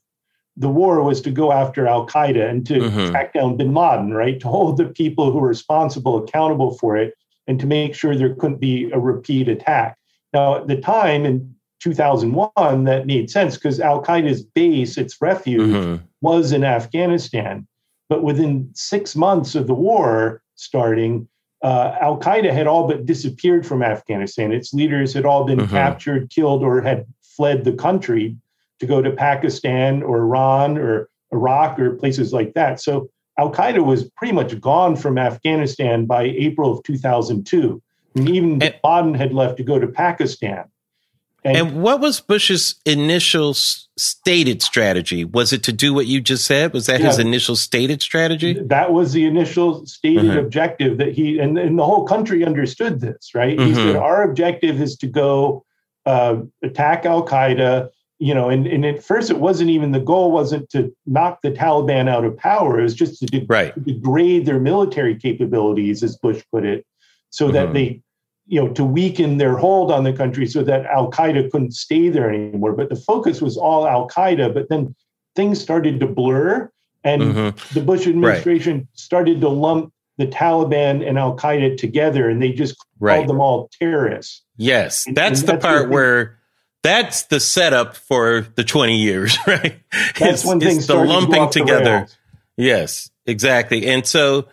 D: the war was to go after Al Qaeda and to mm-hmm. track down bin Laden, right? To hold the people who were responsible accountable for it and to make sure there couldn't be a repeat attack. Now, at the time in 2001, that made sense because Al Qaeda's base, its refuge, mm-hmm. was in Afghanistan. But within six months of the war starting, uh, Al Qaeda had all but disappeared from Afghanistan. Its leaders had all been mm-hmm. captured, killed, or had fled the country to go to Pakistan or Iran or Iraq or places like that. So Al Qaeda was pretty much gone from Afghanistan by April of 2002. And even and, Laden had left to go to Pakistan.
C: And, and, what was Bush's initial stated strategy? Was it to do what you just said? Was that yeah, his initial stated strategy?
D: That was the initial stated mm-hmm. objective that he and, and the whole country understood this, right? Mm-hmm. He said, Our objective is to go uh, attack Al Qaeda, you know, and, and at first it wasn't even the goal wasn't to knock the Taliban out of power. It was just to, de- right. to degrade their military capabilities, as Bush put it, so mm-hmm. that they, you know, to weaken their hold on the country so that Al Qaeda couldn't stay there anymore. But the focus was all Al Qaeda. But then things started to blur, and mm-hmm. the Bush administration right. started to lump the Taliban and Al Qaeda together, and they just called right. them all terrorists.
C: Yes, and, that's and the that's part where that's the setup for the 20 years, right?
D: That's it's, when things
C: the lumping to together. Yes, exactly. And so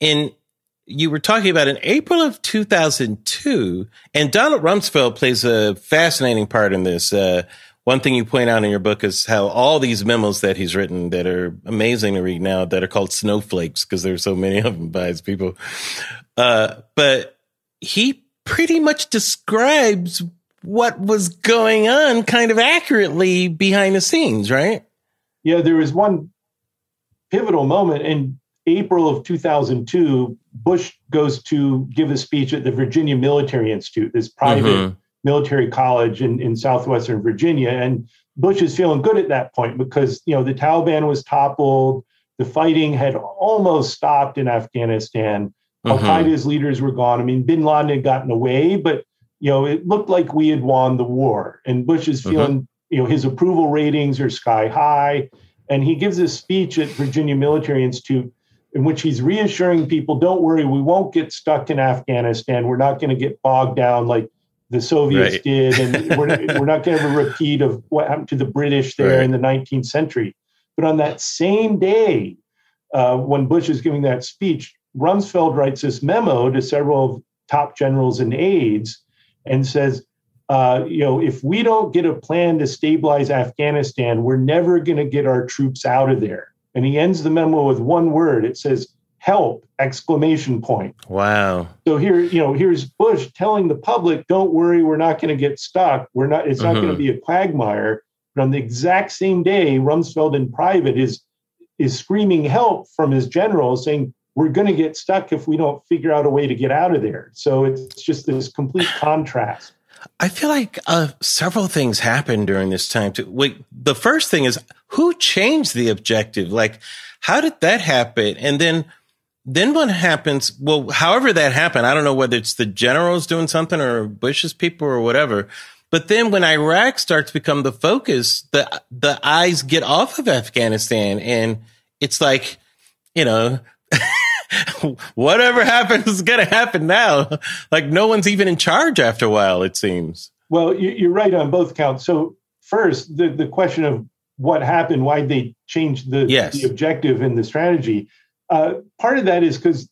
C: in you were talking about in April of 2002, and Donald Rumsfeld plays a fascinating part in this. Uh, one thing you point out in your book is how all these memos that he's written that are amazing to read now that are called snowflakes because there's so many of them by his people. Uh, but he pretty much describes what was going on kind of accurately behind the scenes, right?
D: Yeah, there was one pivotal moment in April of 2002. Bush goes to give a speech at the Virginia Military Institute, this private mm-hmm. military college in, in southwestern Virginia. And Bush is feeling good at that point because, you know, the Taliban was toppled, the fighting had almost stopped in Afghanistan. Al mm-hmm. Qaeda's leaders were gone. I mean, bin Laden had gotten away, but you know, it looked like we had won the war. And Bush is mm-hmm. feeling, uh-huh. you know, his approval ratings are sky high. And he gives a speech at Virginia Military Institute in which he's reassuring people, don't worry, we won't get stuck in Afghanistan. We're not going to get bogged down like the Soviets right. did. And we're, we're not going to have a repeat of what happened to the British there right. in the 19th century. But on that same day, uh, when Bush is giving that speech, Rumsfeld writes this memo to several top generals and aides and says, uh, you know, if we don't get a plan to stabilize Afghanistan, we're never going to get our troops out of there. And he ends the memo with one word. It says, help exclamation point
C: wow
D: so here you know here's bush telling the public don't worry we're not going to get stuck we're not it's not mm-hmm. going to be a quagmire but on the exact same day rumsfeld in private is is screaming help from his generals saying we're going to get stuck if we don't figure out a way to get out of there. So it's just this complete contrast.
C: I feel like uh, several things happened during this time. Too. Wait, the first thing is who changed the objective? Like, how did that happen? And then, then what happens? Well, however that happened, I don't know whether it's the generals doing something or Bush's people or whatever. But then when Iraq starts to become the focus, the the eyes get off of Afghanistan, and it's like, you know. whatever happens is going to happen now. Like no one's even in charge after a while, it seems.
D: Well, you're right on both counts. So first, the, the question of what happened, why they changed the,
C: yes.
D: the objective and the strategy. Uh, part of that is because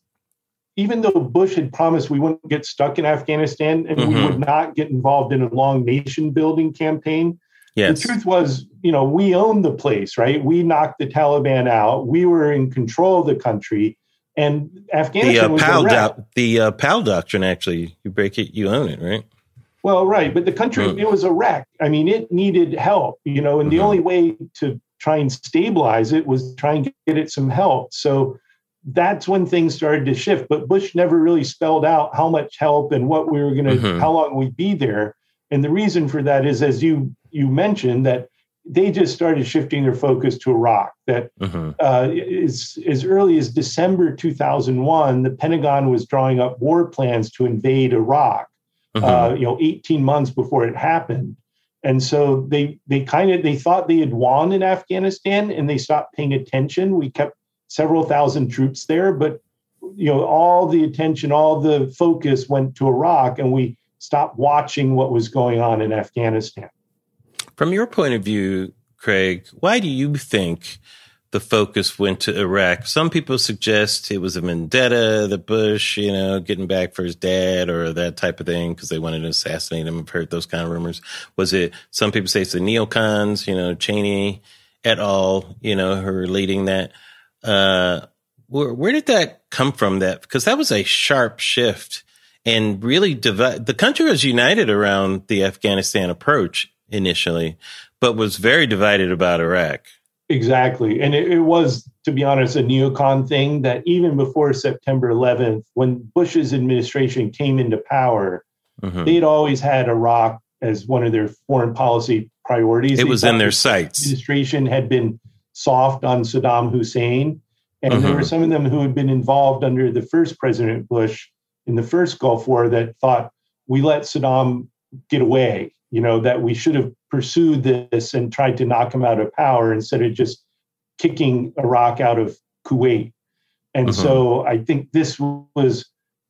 D: even though Bush had promised we wouldn't get stuck in Afghanistan and mm-hmm. we would not get involved in a long nation building campaign,
C: yes.
D: the truth was, you know, we owned the place, right? We knocked the Taliban out. We were in control of the country. And Afghanistan
C: the,
D: uh, Powell
C: doc- the uh, Powell doctrine, actually, you break it, you own it, right?
D: Well, right, but the country mm. it was a wreck. I mean, it needed help, you know, and mm-hmm. the only way to try and stabilize it was try and get it some help. So that's when things started to shift. But Bush never really spelled out how much help and what we were going to, mm-hmm. how long we'd be there. And the reason for that is, as you you mentioned, that they just started shifting their focus to Iraq. That mm-hmm. uh, is, as early as December 2001, the Pentagon was drawing up war plans to invade Iraq mm-hmm. uh, you know, 18 months before it happened. And so they they kind of they thought they had won in Afghanistan and they stopped paying attention. We kept several thousand troops there, but you know, all the attention, all the focus went to Iraq and we stopped watching what was going on in Afghanistan.
C: From your point of view, Craig, why do you think the focus went to Iraq. Some people suggest it was a vendetta, the Bush, you know, getting back for his dad or that type of thing because they wanted to assassinate him. I've heard those kind of rumors. Was it, some people say it's the neocons, you know, Cheney et al., you know, who are leading that. Uh, where, where did that come from? That, because that was a sharp shift and really the country was united around the Afghanistan approach initially, but was very divided about Iraq.
D: Exactly. And it, it, was, to be honest, a neocon thing that even before September 11th, when Bush's administration came into power, mm-hmm. they'd always had Iraq as one of their foreign policy priorities.
C: It they was in their sights.
D: Administration had been soft on Saddam Hussein. And mm-hmm. there were some of them who had been involved under the first President Bush in the first Gulf War that thought we let Saddam get away you know, that we should have pursued this and tried to knock him out of power instead of just kicking Iraq out of Kuwait. And mm-hmm. so I think this was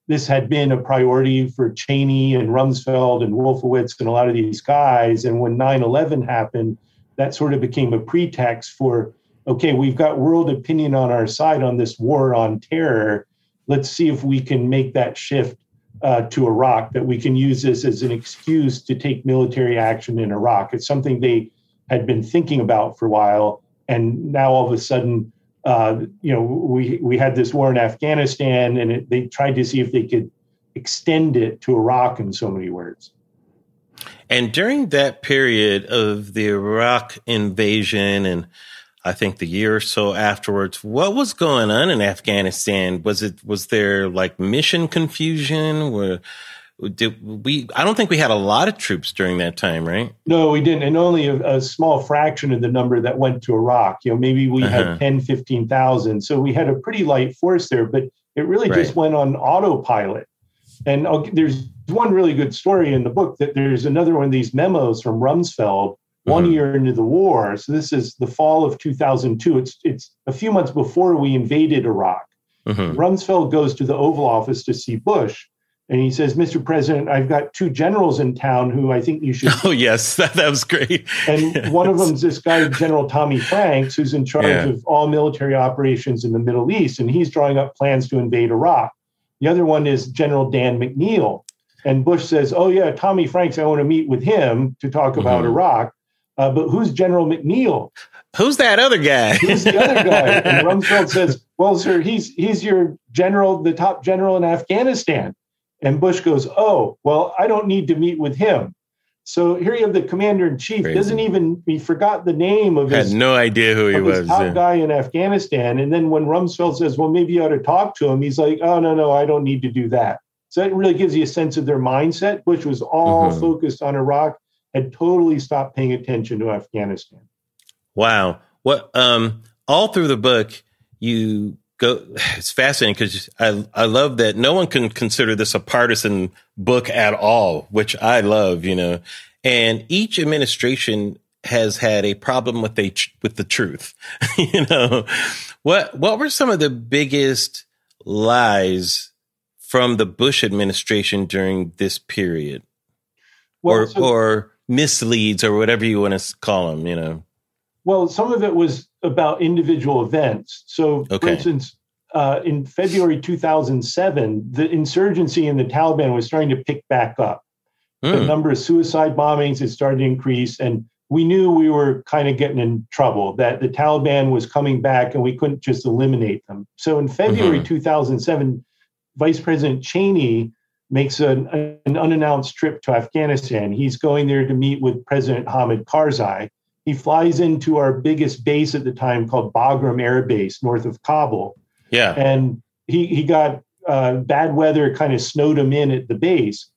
D: this had been a priority for Cheney and Rumsfeld and Wolfowitz and a lot of these guys. And when 9-11 happened, that sort of became a pretext for, okay, we've got world opinion on our side on this war on terror. Let's see if we can make that shift uh, to Iraq, that we can use this as an excuse to take military action in Iraq. It's something they had been thinking about for a while, and now all of a sudden, uh, you know, we we had this war in Afghanistan, and it, they tried to see if they could extend it to Iraq in so many words.
C: And during that period of the Iraq invasion and I think the year or so afterwards. What was going on in Afghanistan? Was it was there like mission confusion? Where did we? I don't think we had a lot of troops during that time, right?
D: No, we didn't, and only a, a small fraction of the number that went to Iraq. You know, maybe we uh-huh. had 10, 15,000. So we had a pretty light force there, but it really right. just went on autopilot. And I'll, there's one really good story in the book that there's another one of these memos from Rumsfeld one mm-hmm. year into the war. So this is the fall of 2002. It's it's a few months before we invaded Iraq. Mm-hmm. Rumsfeld goes to the Oval Office to see Bush, and he says, "Mr. President, I've got two generals in town who I think you should."
C: Oh yes, that, that was great.
D: And yes. one of them's this guy, General Tommy Franks, who's in charge yeah. of all military operations in the Middle East, and he's drawing up plans to invade Iraq. The other one is General Dan McNeill. And Bush says, Oh, yeah, Tommy Franks, I want to meet with him to talk about mm-hmm. Iraq. Uh, but who's General McNeill?
C: Who's that other guy?
D: who's the other guy? And Rumsfeld says, "Well, sir, he's he's your general, the top general in Afghanistan." And Bush goes, "Oh, well, I don't need to meet with him." So here you have the commander in chief. Doesn't even he forgot the name of his.
C: Had no idea who he was.
D: Top yeah. guy in Afghanistan. And then when Rumsfeld says, "Well, maybe you ought to talk to him," he's like, "Oh no, no, I don't need to do that." So that really gives you a sense of their mindset. Bush was all mm-hmm. focused on Iraq had totally stopped paying attention to Afghanistan.
C: Wow. What um all through the book you go it's fascinating because I I love that no one can consider this a partisan book at all, which I love, you know. And each administration has had a problem with a with the truth. you know. What what were some of the biggest lies from the Bush administration during this period? Well, or so- or misleads or whatever you want to call them, you know?
D: Well, some of it was about individual events. So, okay. for instance, uh, in February 2007, the insurgency in the Taliban was starting to pick back up. Mm. The hmm. number of suicide bombings had started to increase, and we knew we were kind of getting in trouble, that the Taliban was coming back and we couldn't just eliminate them. So in February mm-hmm. 2007, Vice President Cheney makes an, an, unannounced trip to Afghanistan. He's going there to meet with President Hamid Karzai. He flies into our biggest base at the time called Bagram Air Base north of Kabul.
C: Yeah.
D: And he, he got uh, bad weather, kind of snowed him in at the base.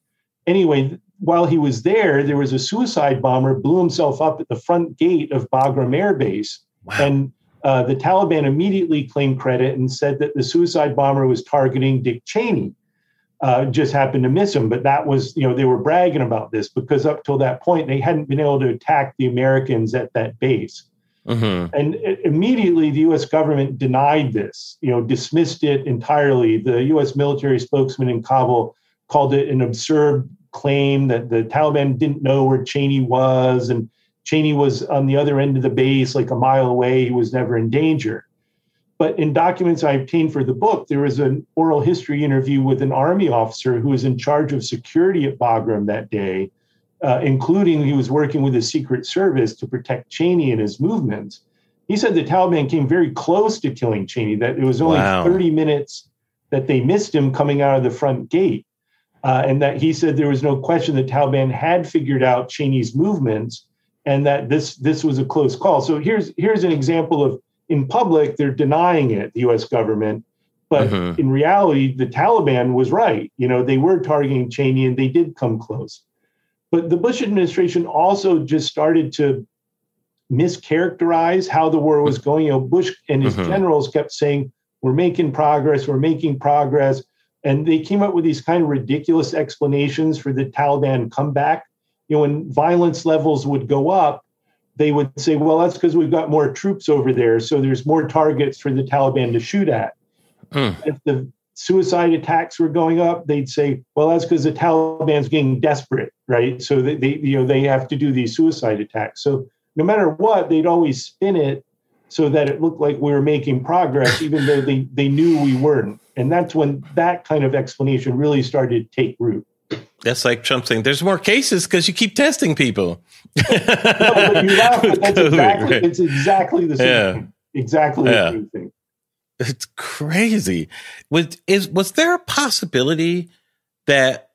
D: Anyway, while he was there, there was a suicide bomber blew himself up at the front gate of Bagram Air Base. Wow. And uh, the Taliban immediately claimed credit and said that the suicide bomber was targeting Dick Cheney. Uh, just happened to miss him, but that was, you know, they were bragging about this because up till that point they hadn't been able to attack the Americans at that base. Mm-hmm. And immediately the U.S. government denied this, you know, dismissed it entirely. The U.S. military spokesman in Kabul called it an absurd claim that the Taliban didn't know where Cheney was, and Cheney was on the other end of the base, like a mile away. He was never in danger. But in documents I obtained for the book, there was an oral history interview with an army officer who was in charge of security at Bagram that day, uh, including he was working with the Secret Service to protect Cheney and his movements. He said the Taliban came very close to killing Cheney, that it was only wow. 30 minutes that they missed him coming out of the front gate. Uh, and that he said there was no question the Taliban had figured out Cheney's movements and that this this was a close call. So here's here's an example of in public they're denying it, the U.S. government, but mm-hmm. in reality the Taliban was right. You know they were targeting Cheney and they did come close. But the Bush administration also just started to mischaracterize how the war was going. You know, Bush and his mm-hmm. generals kept saying, "We're making progress. We're making progress." And they came up with these kind of ridiculous explanations for the Taliban comeback. You know, when violence levels would go up, they would say, well, that's because we've got more troops over there. So there's more targets for the Taliban to shoot at. Mm. If the suicide attacks were going up, they'd say, well, that's because the Taliban's getting desperate, right? So they, they, you know, they have to do these suicide attacks. So no matter what, they'd always spin it so that it looked like we were making progress, even though they, they knew we weren't. And that's when that kind of explanation really started to take root.
C: That's like Trump saying, "There's more cases because you keep testing people." no,
D: but you laugh, that's exactly, right. it's exactly the same yeah. thing. Exactly yeah. the same thing.
C: It's crazy. Was is was there a possibility that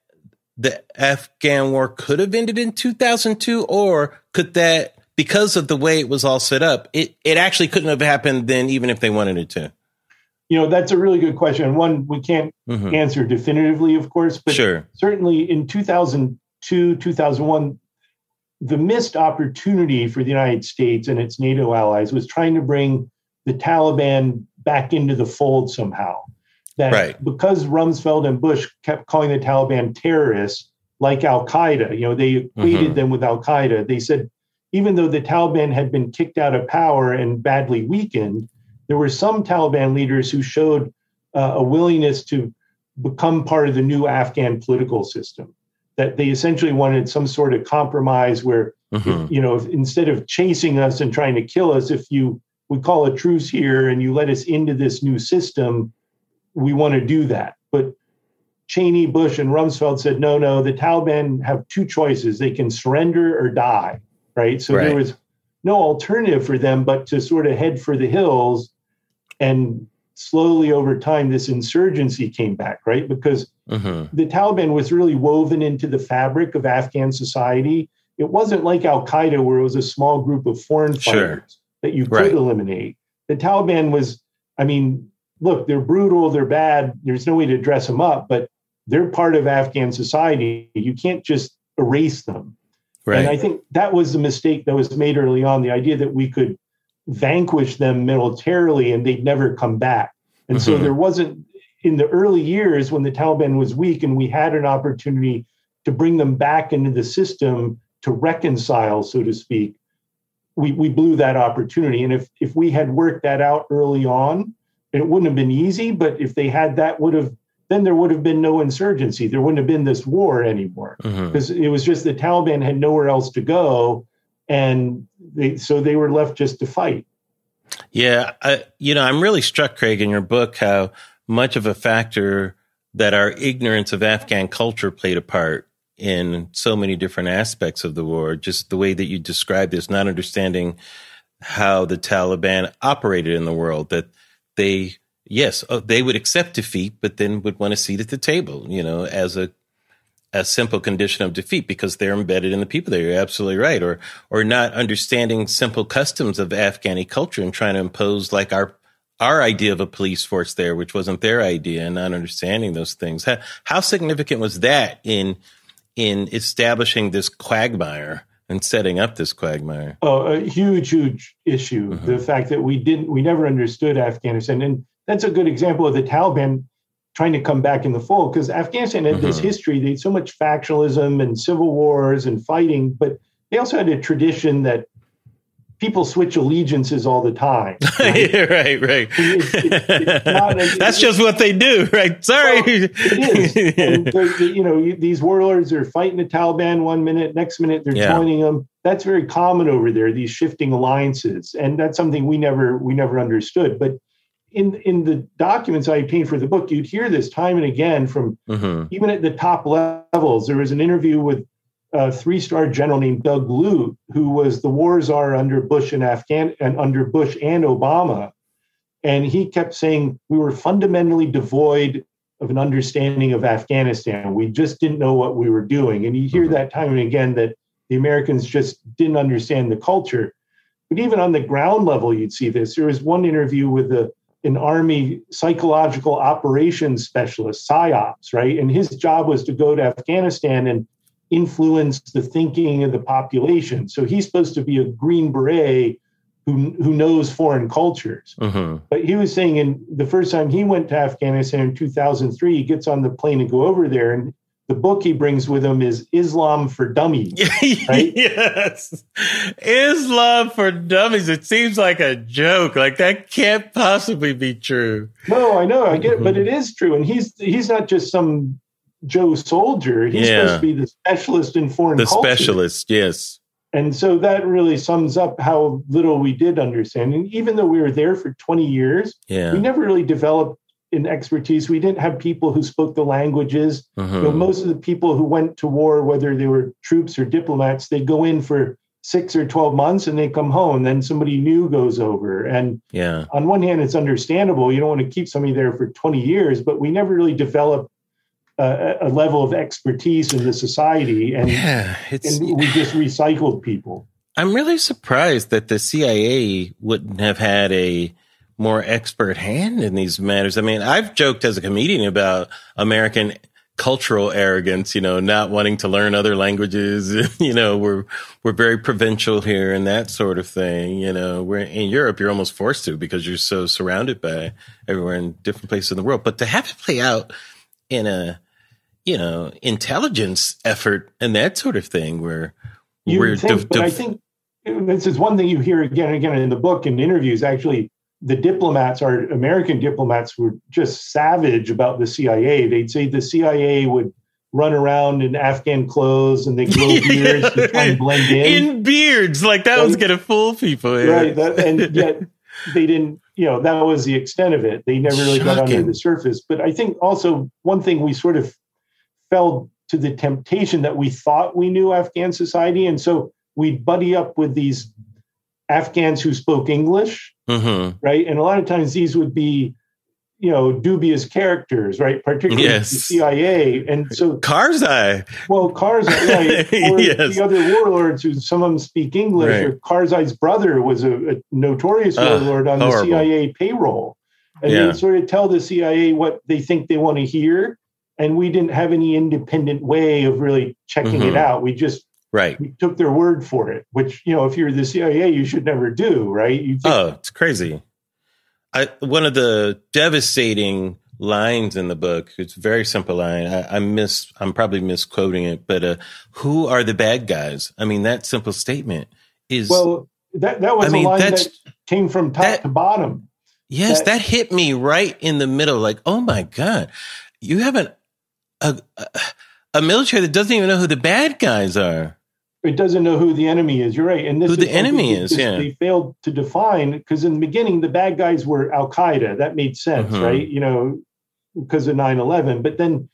C: the Afghan war could have ended in 2002, or could that because of the way it was all set up, it it actually couldn't have happened then, even if they wanted it to?
D: You know, that's a really good question. One we can't mm-hmm. answer definitively, of course, but
C: sure.
D: certainly in 2002, 2001, the missed opportunity for the United States and its NATO allies was trying to bring the Taliban back into the fold somehow. That right. because Rumsfeld and Bush kept calling the Taliban terrorists like Al Qaeda, you know, they equated mm-hmm. them with Al Qaeda. They said even though the Taliban had been kicked out of power and badly weakened, there were some Taliban leaders who showed uh, a willingness to become part of the new Afghan political system. That they essentially wanted some sort of compromise where, mm-hmm. if, you know, if, instead of chasing us and trying to kill us, if you we call a truce here and you let us into this new system, we want to do that. But Cheney, Bush, and Rumsfeld said, no, no, the Taliban have two choices. They can surrender or die, right? So right. there was no alternative for them but to sort of head for the hills and slowly over time this insurgency came back right because mm-hmm. the taliban was really woven into the fabric of afghan society it wasn't like al-qaeda where it was a small group of foreign fighters sure. that you could right. eliminate the taliban was i mean look they're brutal they're bad there's no way to dress them up but they're part of afghan society you can't just erase them right. and i think that was the mistake that was made early on the idea that we could vanquish them militarily and they'd never come back. And mm-hmm. so there wasn't, in the early years when the Taliban was weak and we had an opportunity to bring them back into the system to reconcile, so to speak, we, we blew that opportunity. And if, if we had worked that out early on, it wouldn't have been easy, but if they had that, would have then there would have been no insurgency. There wouldn't have been this war anymore because mm-hmm. it was just the Taliban had nowhere else to go and they, so they were left just to fight.
C: Yeah, I, you know, I'm really struck, Craig, in your book how much of a factor that our ignorance of Afghan culture played a part in so many different aspects of the war. Just the way that you describe this, not understanding how the Taliban operated in the world, that they, yes, uh, they would accept defeat, but then would want a seat at the table, you know, as a a simple condition of defeat because they're embedded in the people there. You're absolutely right. Or, or not understanding simple customs of Afghani culture and trying to impose like our, our idea of a police force there, which wasn't their idea and not understanding those things. How, how significant was that in, in establishing this quagmire and setting up this quagmire?
D: Oh, a huge, huge issue. Mm-hmm. The fact that we didn't, we never understood Afghanistan. And that's a good example of the Taliban trying to come back in the fold because Afghanistan had mm-hmm. this history. They had so much factionalism and civil wars and fighting, but they also had a tradition that people switch allegiances all the time.
C: Right, right, right. It's, it's, it's That's just what they do, right? Sorry. Well,
D: it is. you know, these warlords are fighting the Taliban one minute, next minute they're yeah. joining them. That's very common over there. These shifting alliances, and that's something we never we never understood. But in in the documents I obtained for the book, you'd hear this time and again from mm-hmm. even at the top levels. There was an interview with a three-star general named Doug Lute, who was the war czar under Bush and Afghan and under Bush and Obama, and he kept saying we were fundamentally devoid of an understanding of Afghanistan. We just didn't know what we were doing, and you hear mm-hmm. that time and again that the Americans just didn't understand the culture. But even on the ground level, you'd see this. There was one interview with the an Army psychological operations specialist, PSYOPs, right? And his job was to go to Afghanistan and influence the thinking of the population. So he's supposed to be a Green Beret who, who knows foreign cultures. Mm-hmm. But he was saying, in the first time he went to Afghanistan in 2003, he gets on the plane and go over there, and the book he brings with him is Islam for Dummies. Right?
C: yes. Islam for Dummies. It seems like a joke. Like that can't possibly be true.
D: No, I know. I get it, but mm-hmm. it is true. And he's he's not just some Joe soldier. He's yeah. supposed to be the specialist in foreign
C: The
D: culture.
C: specialist, yes.
D: And so that really sums up how little we did understand. And even though we were there for 20 years, yeah. we never really developed in expertise. We didn't have people who spoke the languages. Mm-hmm. You know, most of the people who went to war, whether they were troops or diplomats, they go in for six or 12 months and they come home. Then somebody new goes over. And yeah. on one hand, it's understandable. You don't want to keep somebody there for 20 years, but we never really developed a, a level of expertise in the society. And, yeah, and we just recycled people.
C: I'm really surprised that the CIA wouldn't have had a more expert hand in these matters. I mean, I've joked as a comedian about American cultural arrogance, you know, not wanting to learn other languages. you know, we're, we're very provincial here and that sort of thing. You know, we're in Europe, you're almost forced to because you're so surrounded by everywhere in different places in the world. But to have it play out in a, you know, intelligence effort and that sort of thing where
D: you we're, think, but I think this is one thing you hear again and again in the book and interviews actually the diplomats, our American diplomats, were just savage about the CIA. They'd say the CIA would run around in Afghan clothes and they grow beards to try and blend in.
C: In beards, like that and, was gonna fool people.
D: Yeah. Right, that, and yet they didn't. You know, that was the extent of it. They never really Shocking. got under the surface. But I think also one thing we sort of fell to the temptation that we thought we knew Afghan society, and so we'd buddy up with these Afghans who spoke English, mm-hmm. right? And a lot of times these would be, you know, dubious characters, right? Particularly yes. the CIA. And so
C: Karzai.
D: Well, Karzai, right? Or yes. the other warlords who some of them speak English, right. or Karzai's brother was a, a notorious uh, warlord on horrible. the CIA payroll. And yeah. they sort of tell the CIA what they think they want to hear. And we didn't have any independent way of really checking mm-hmm. it out. We just
C: Right.
D: We took their word for it, which, you know, if you're the CIA, you should never do, right? You
C: think- oh, it's crazy. I, one of the devastating lines in the book, it's a very simple line. I, I miss, I'm probably misquoting it, but uh, who are the bad guys? I mean, that simple statement is.
D: Well, that, that was I mean, a line that came from top that, to bottom.
C: Yes, that, that hit me right in the middle. Like, oh my God, you have an, a, a military that doesn't even know who the bad guys are.
D: It doesn't know who the enemy is. You're right.
C: And this who the enemy is, yeah.
D: They failed to define because in the beginning the bad guys were Al Qaeda. That made sense, mm-hmm. right? You know, because of 9-11. But then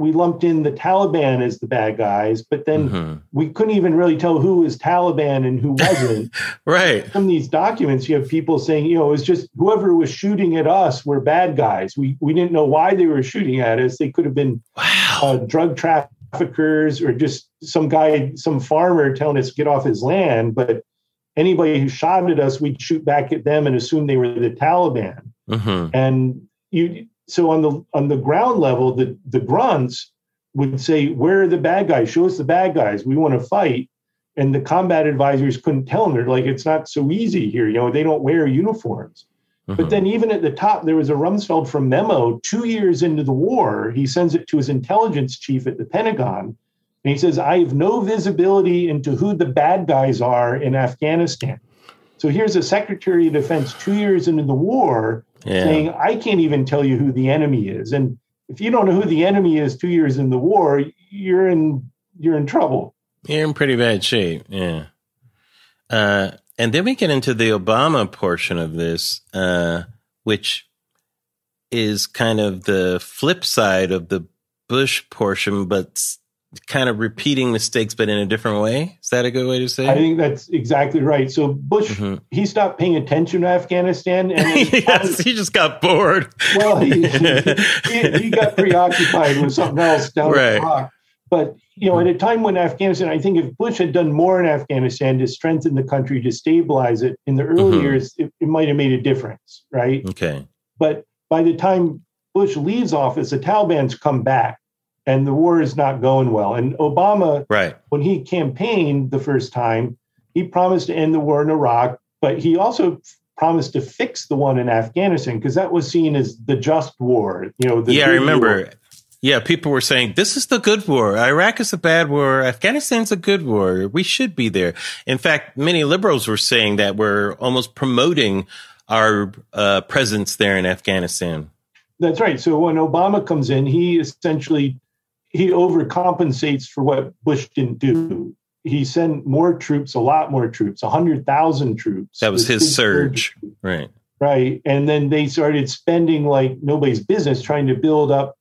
D: we lumped in the Taliban as the bad guys, but then mm-hmm. we couldn't even really tell who was Taliban and who wasn't.
C: right.
D: From these documents, you have people saying, you know, it was just whoever was shooting at us were bad guys. We we didn't know why they were shooting at us. They could have been wow. uh, drug traffickers or just some guy, some farmer telling us to get off his land. But anybody who shot at us, we'd shoot back at them and assume they were the Taliban. Mm-hmm. And you so on the on the ground level, the the grunts would say, "Where are the bad guys? Show us the bad guys. We want to fight." And the combat advisors couldn't tell them. They're like, "It's not so easy here. You know, they don't wear uniforms." Mm-hmm. But then, even at the top, there was a Rumsfeld from memo two years into the war. He sends it to his intelligence chief at the Pentagon. And he says, I have no visibility into who the bad guys are in Afghanistan. So here's a Secretary of Defense two years into the war yeah. saying, I can't even tell you who the enemy is. And if you don't know who the enemy is two years in the war, you're in you're in trouble.
C: You're in pretty bad shape. Yeah. Uh, and then we get into the Obama portion of this, uh, which is kind of the flip side of the Bush portion, but kind of repeating mistakes, but in a different way. Is that a good way to say?
D: It? I think that's exactly right. So Bush, mm-hmm. he stopped paying attention to Afghanistan, and
C: yes, he just got bored.
D: Well, he, he, he, got preoccupied with something else down right. the rock. But you know, at a time when Afghanistan, I think if Bush had done more in Afghanistan to strengthen the country, to stabilize it in the early mm-hmm. years, it, it might have made a difference, right?
C: Okay.
D: But by the time Bush leaves office, the Taliban's come back and the war is not going well. And Obama,
C: right.
D: when he campaigned the first time, he promised to end the war in Iraq, but he also promised to fix the one in Afghanistan because that was seen as the just war. You know,
C: yeah, I remember. War. Yeah, people were saying this is the good war. Iraq is a bad war. Afghanistan's a good war. We should be there. In fact, many liberals were saying that we're almost promoting our uh, presence there in Afghanistan.
D: That's right. So when Obama comes in, he essentially he overcompensates for what Bush didn't do. He sent more troops, a lot more troops, 100,000 troops.
C: That was his surge. Troops. Right.
D: Right. And then they started spending like nobody's business trying to build up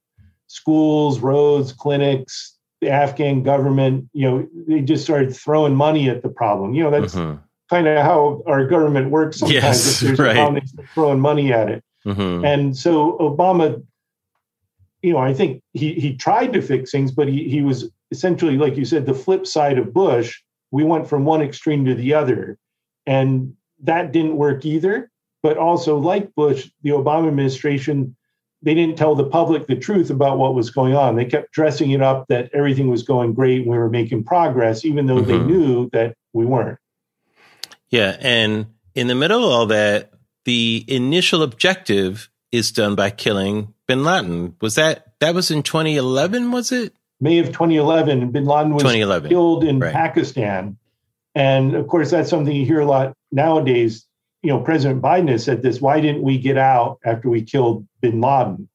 D: schools, roads, clinics, the Afghan government, you know, they just started throwing money at the problem. You know, that's mm-hmm. kind of how our government works sometimes.
C: Yes, if there's right. a problem,
D: they throwing money at it. Mm-hmm. And so Obama you know, I think he he tried to fix things, but he he was essentially, like you said, the flip side of Bush. We went from one extreme to the other, and that didn't work either. But also, like Bush, the Obama administration, they didn't tell the public the truth about what was going on. They kept dressing it up that everything was going great and we were making progress, even though mm-hmm. they knew that we weren't.
C: Yeah, and in the middle of all that, the initial objective is done by killing bin Laden. Was that that was in 2011? Was it
D: May of 2011? Bin Laden was 2011. killed in right. Pakistan, and of course that's something you hear a lot nowadays. You know, President Biden has said this. Why didn't we get out after we killed Bin Laden?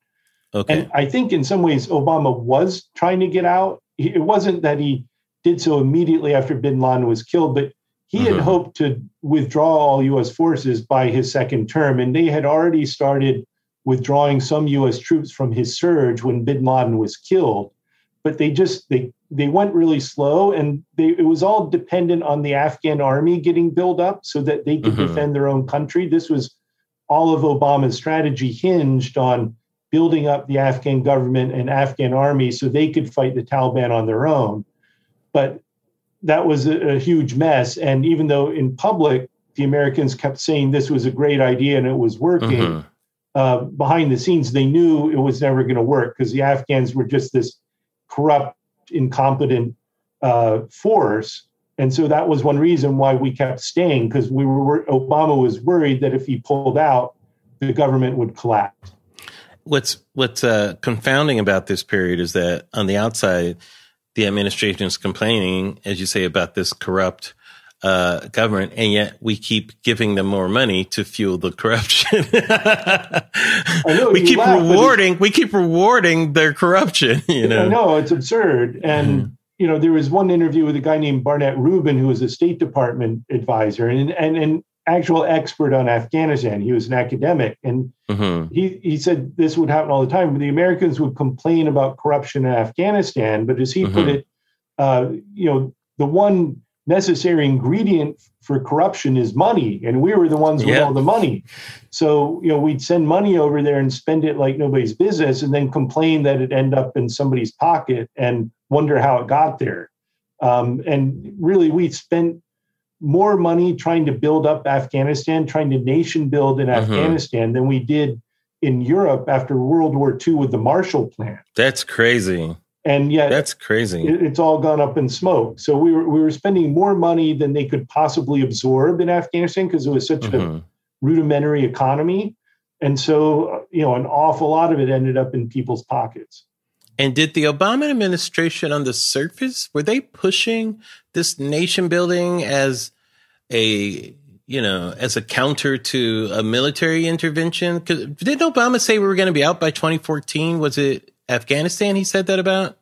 D: Okay. And I think in some ways Obama was trying to get out. It wasn't that he did so immediately after Bin Laden was killed, but he mm-hmm. had hoped to withdraw all U.S. forces by his second term, and they had already started withdrawing some U.S. troops from his surge when Bin Laden was killed. But they just they they went really slow, and they, it was all dependent on the Afghan army getting built up so that they could mm-hmm. defend their own country. This was all of Obama's strategy hinged on building up the Afghan government and Afghan army so they could fight the Taliban on their own. But that was a, a huge mess. And even though in public the Americans kept saying this was a great idea and it was working. Mm-hmm uh, behind the scenes, they knew it was never going to work because the Afghans were just this corrupt, incompetent uh, force. And so that was one reason why we kept staying because we were Obama was worried that if he pulled out, the government would collapse.
C: What's what's uh, confounding about this period is that on the outside, the administration is complaining, as you say, about this corrupt uh, government, and yet we keep giving them more money to fuel the corruption. know, we keep laugh, rewarding. We keep rewarding their corruption. You know,
D: no, it's absurd. And mm-hmm. you know, there was one interview with a guy named Barnett Rubin, who was a State Department advisor and and an actual expert on Afghanistan. He was an academic, and mm-hmm. he he said this would happen all the time. The Americans would complain about corruption in Afghanistan, but as he mm-hmm. put it, uh, you know, the one necessary ingredient for corruption is money and we were the ones with all the money. So you know we'd send money over there and spend it like nobody's business and then complain that it end up in somebody's pocket and wonder how it got there. Um, and really we spent more money trying to build up afghanistan trying to nation build in mm-hmm. afghanistan than we did in europe after world war ii with the marshall plan.
C: That's crazy
D: and yet
C: that's crazy.
D: It, it's all gone up in smoke. So we were we were spending more money than they could possibly absorb in Afghanistan because it was such mm-hmm. a rudimentary economy, and so you know an awful lot of it ended up in people's pockets.
C: And did the Obama administration on the surface were they pushing this nation building as a you know as a counter to a military intervention? Because didn't Obama say we were going to be out by 2014? Was it Afghanistan he said that about?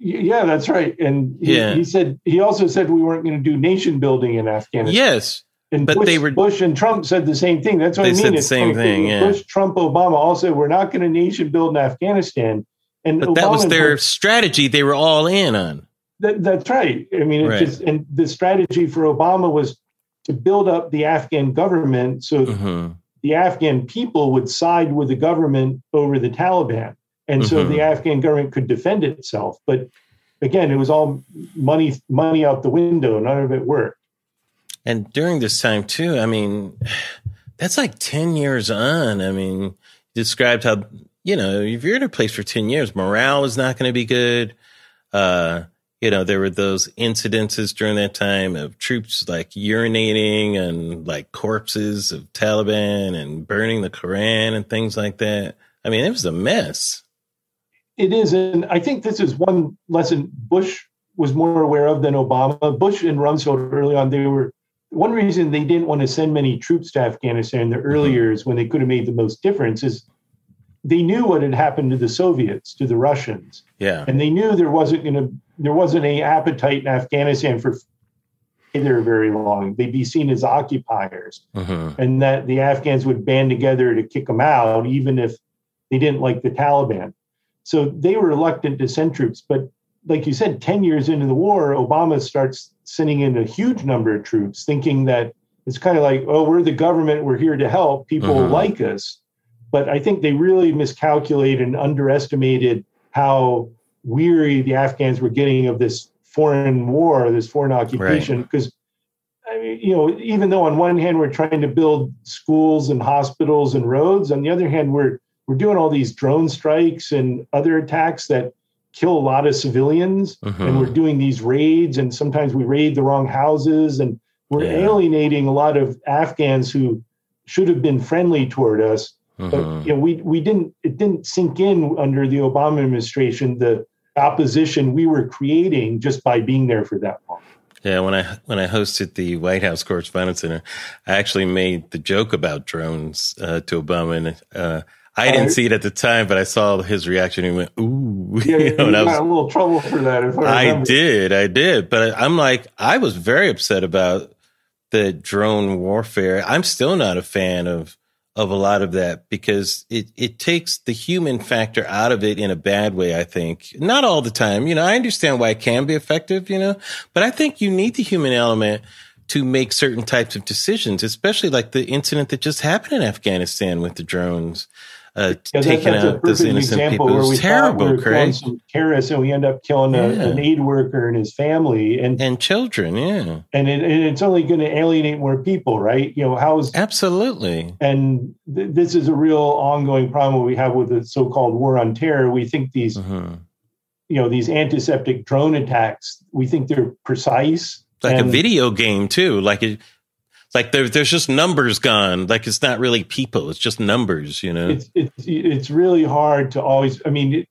D: Yeah, that's right. And he, yeah. he said he also said we weren't going to do nation building in Afghanistan.
C: Yes.
D: And but Bush, they were Bush and Trump said the same thing. That's what I mean.
C: They said the same thing. Yeah.
D: Bush, Trump, Obama all said we're not going to nation build in Afghanistan.
C: And but Obama that was their Bush, strategy. They were all in on.
D: That, that's right. I mean, right. just and the strategy for Obama was to build up the Afghan government so mm-hmm. the Afghan people would side with the government over the Taliban and so mm-hmm. the Afghan government could defend itself. But again, it was all money money out the window. None of it worked.
C: And during this time too, I mean, that's like ten years on. I mean, described how you know if you're in a place for ten years, morale is not going to be good. Uh, you know, there were those incidences during that time of troops like urinating and like corpses of Taliban and burning the Quran and things like that. I mean, it was a mess.
D: It is, and I think this is one lesson Bush was more aware of than Obama. Bush and Rumsfeld early on, they were one reason they didn't want to send many troops to Afghanistan in the early mm-hmm. years when they could have made the most difference is they knew what had happened to the Soviets, to the Russians.
C: Yeah.
D: And they knew there wasn't going to there wasn't any appetite in Afghanistan for there very long. They'd be seen as occupiers, mm-hmm. and that the Afghans would band together to kick them out, even if they didn't like the Taliban. So they were reluctant to send troops. But like you said, 10 years into the war, Obama starts sending in a huge number of troops, thinking that it's kind of like, oh, we're the government, we're here to help, people mm-hmm. like us. But I think they really miscalculated and underestimated how weary the Afghans were getting of this foreign war, this foreign occupation. Because, right. I mean, you know, even though on one hand we're trying to build schools and hospitals and roads, on the other hand, we're we're doing all these drone strikes and other attacks that kill a lot of civilians mm-hmm. and we're doing these raids and sometimes we raid the wrong houses and we're yeah. alienating a lot of afghans who should have been friendly toward us mm-hmm. but you know we we didn't it didn't sink in under the obama administration the opposition we were creating just by being there for that long
C: yeah, when I when I hosted the White House Correspondents Center, I actually made the joke about drones uh, to Obama, and uh, I didn't see it at the time, but I saw his reaction and he went, "Ooh!"
D: Yeah, you, know, got was, a little trouble for that.
C: I, I, did, I did, but I'm like, I was very upset about the drone warfare. I'm still not a fan of of a lot of that because it it takes the human factor out of it in a bad way. I think not all the time. You know, I understand why it can be effective. You know, but I think you need the human element to make certain types of decisions, especially like the incident that just happened in Afghanistan with the drones uh, yeah, taking out those innocent people. Where we terrible, we Craig.
D: Terrorists, and we end up killing a, yeah. an aid worker and his family and
C: and children. Yeah,
D: and, it, and it's only going to alienate more people, right? You know, how's
C: absolutely.
D: And th- this is a real ongoing problem we have with the so-called war on terror. We think these, mm-hmm. you know, these antiseptic drone attacks. We think they're precise.
C: Like a video game too. Like it, like there, there's just numbers gone. Like it's not really people; it's just numbers. You know,
D: it's it's, it's really hard to always. I mean, it,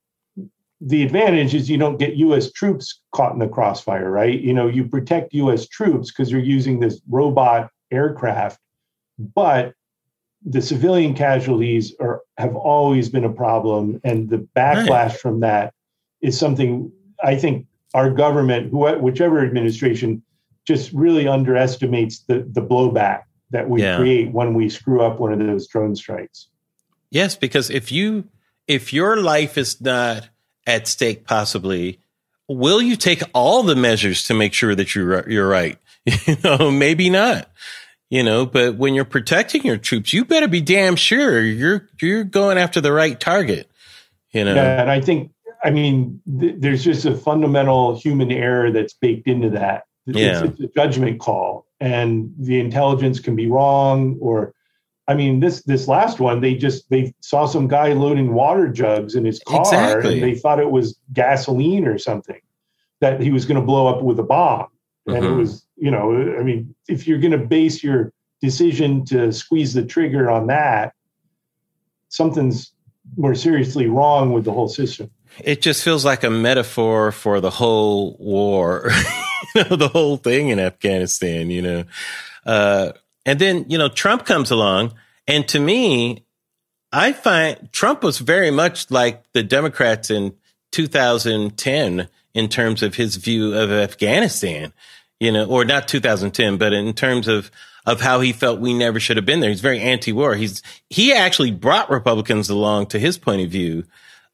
D: the advantage is you don't get U.S. troops caught in the crossfire, right? You know, you protect U.S. troops because you're using this robot aircraft, but the civilian casualties are have always been a problem, and the backlash right. from that is something I think our government, whichever administration, just really underestimates the the blowback that we yeah. create when we screw up one of those drone strikes.
C: Yes, because if you if your life is not at stake, possibly, will you take all the measures to make sure that you're you're right? You know, maybe not. You know, but when you're protecting your troops, you better be damn sure you're you're going after the right target. You know,
D: yeah, and I think I mean th- there's just a fundamental human error that's baked into that.
C: Yeah.
D: It's, it's a judgment call, and the intelligence can be wrong or I mean, this this last one, they just they saw some guy loading water jugs in his car, exactly. and they thought it was gasoline or something that he was going to blow up with a bomb. And mm-hmm. it was, you know, I mean, if you're going to base your decision to squeeze the trigger on that, something's more seriously wrong with the whole system.
C: It just feels like a metaphor for the whole war, you know, the whole thing in Afghanistan, you know. Uh, and then, you know, Trump comes along. And to me, I find Trump was very much like the Democrats in 2010 in terms of his view of Afghanistan, you know, or not 2010, but in terms of, of how he felt we never should have been there. He's very anti-war. He's, he actually brought Republicans along to his point of view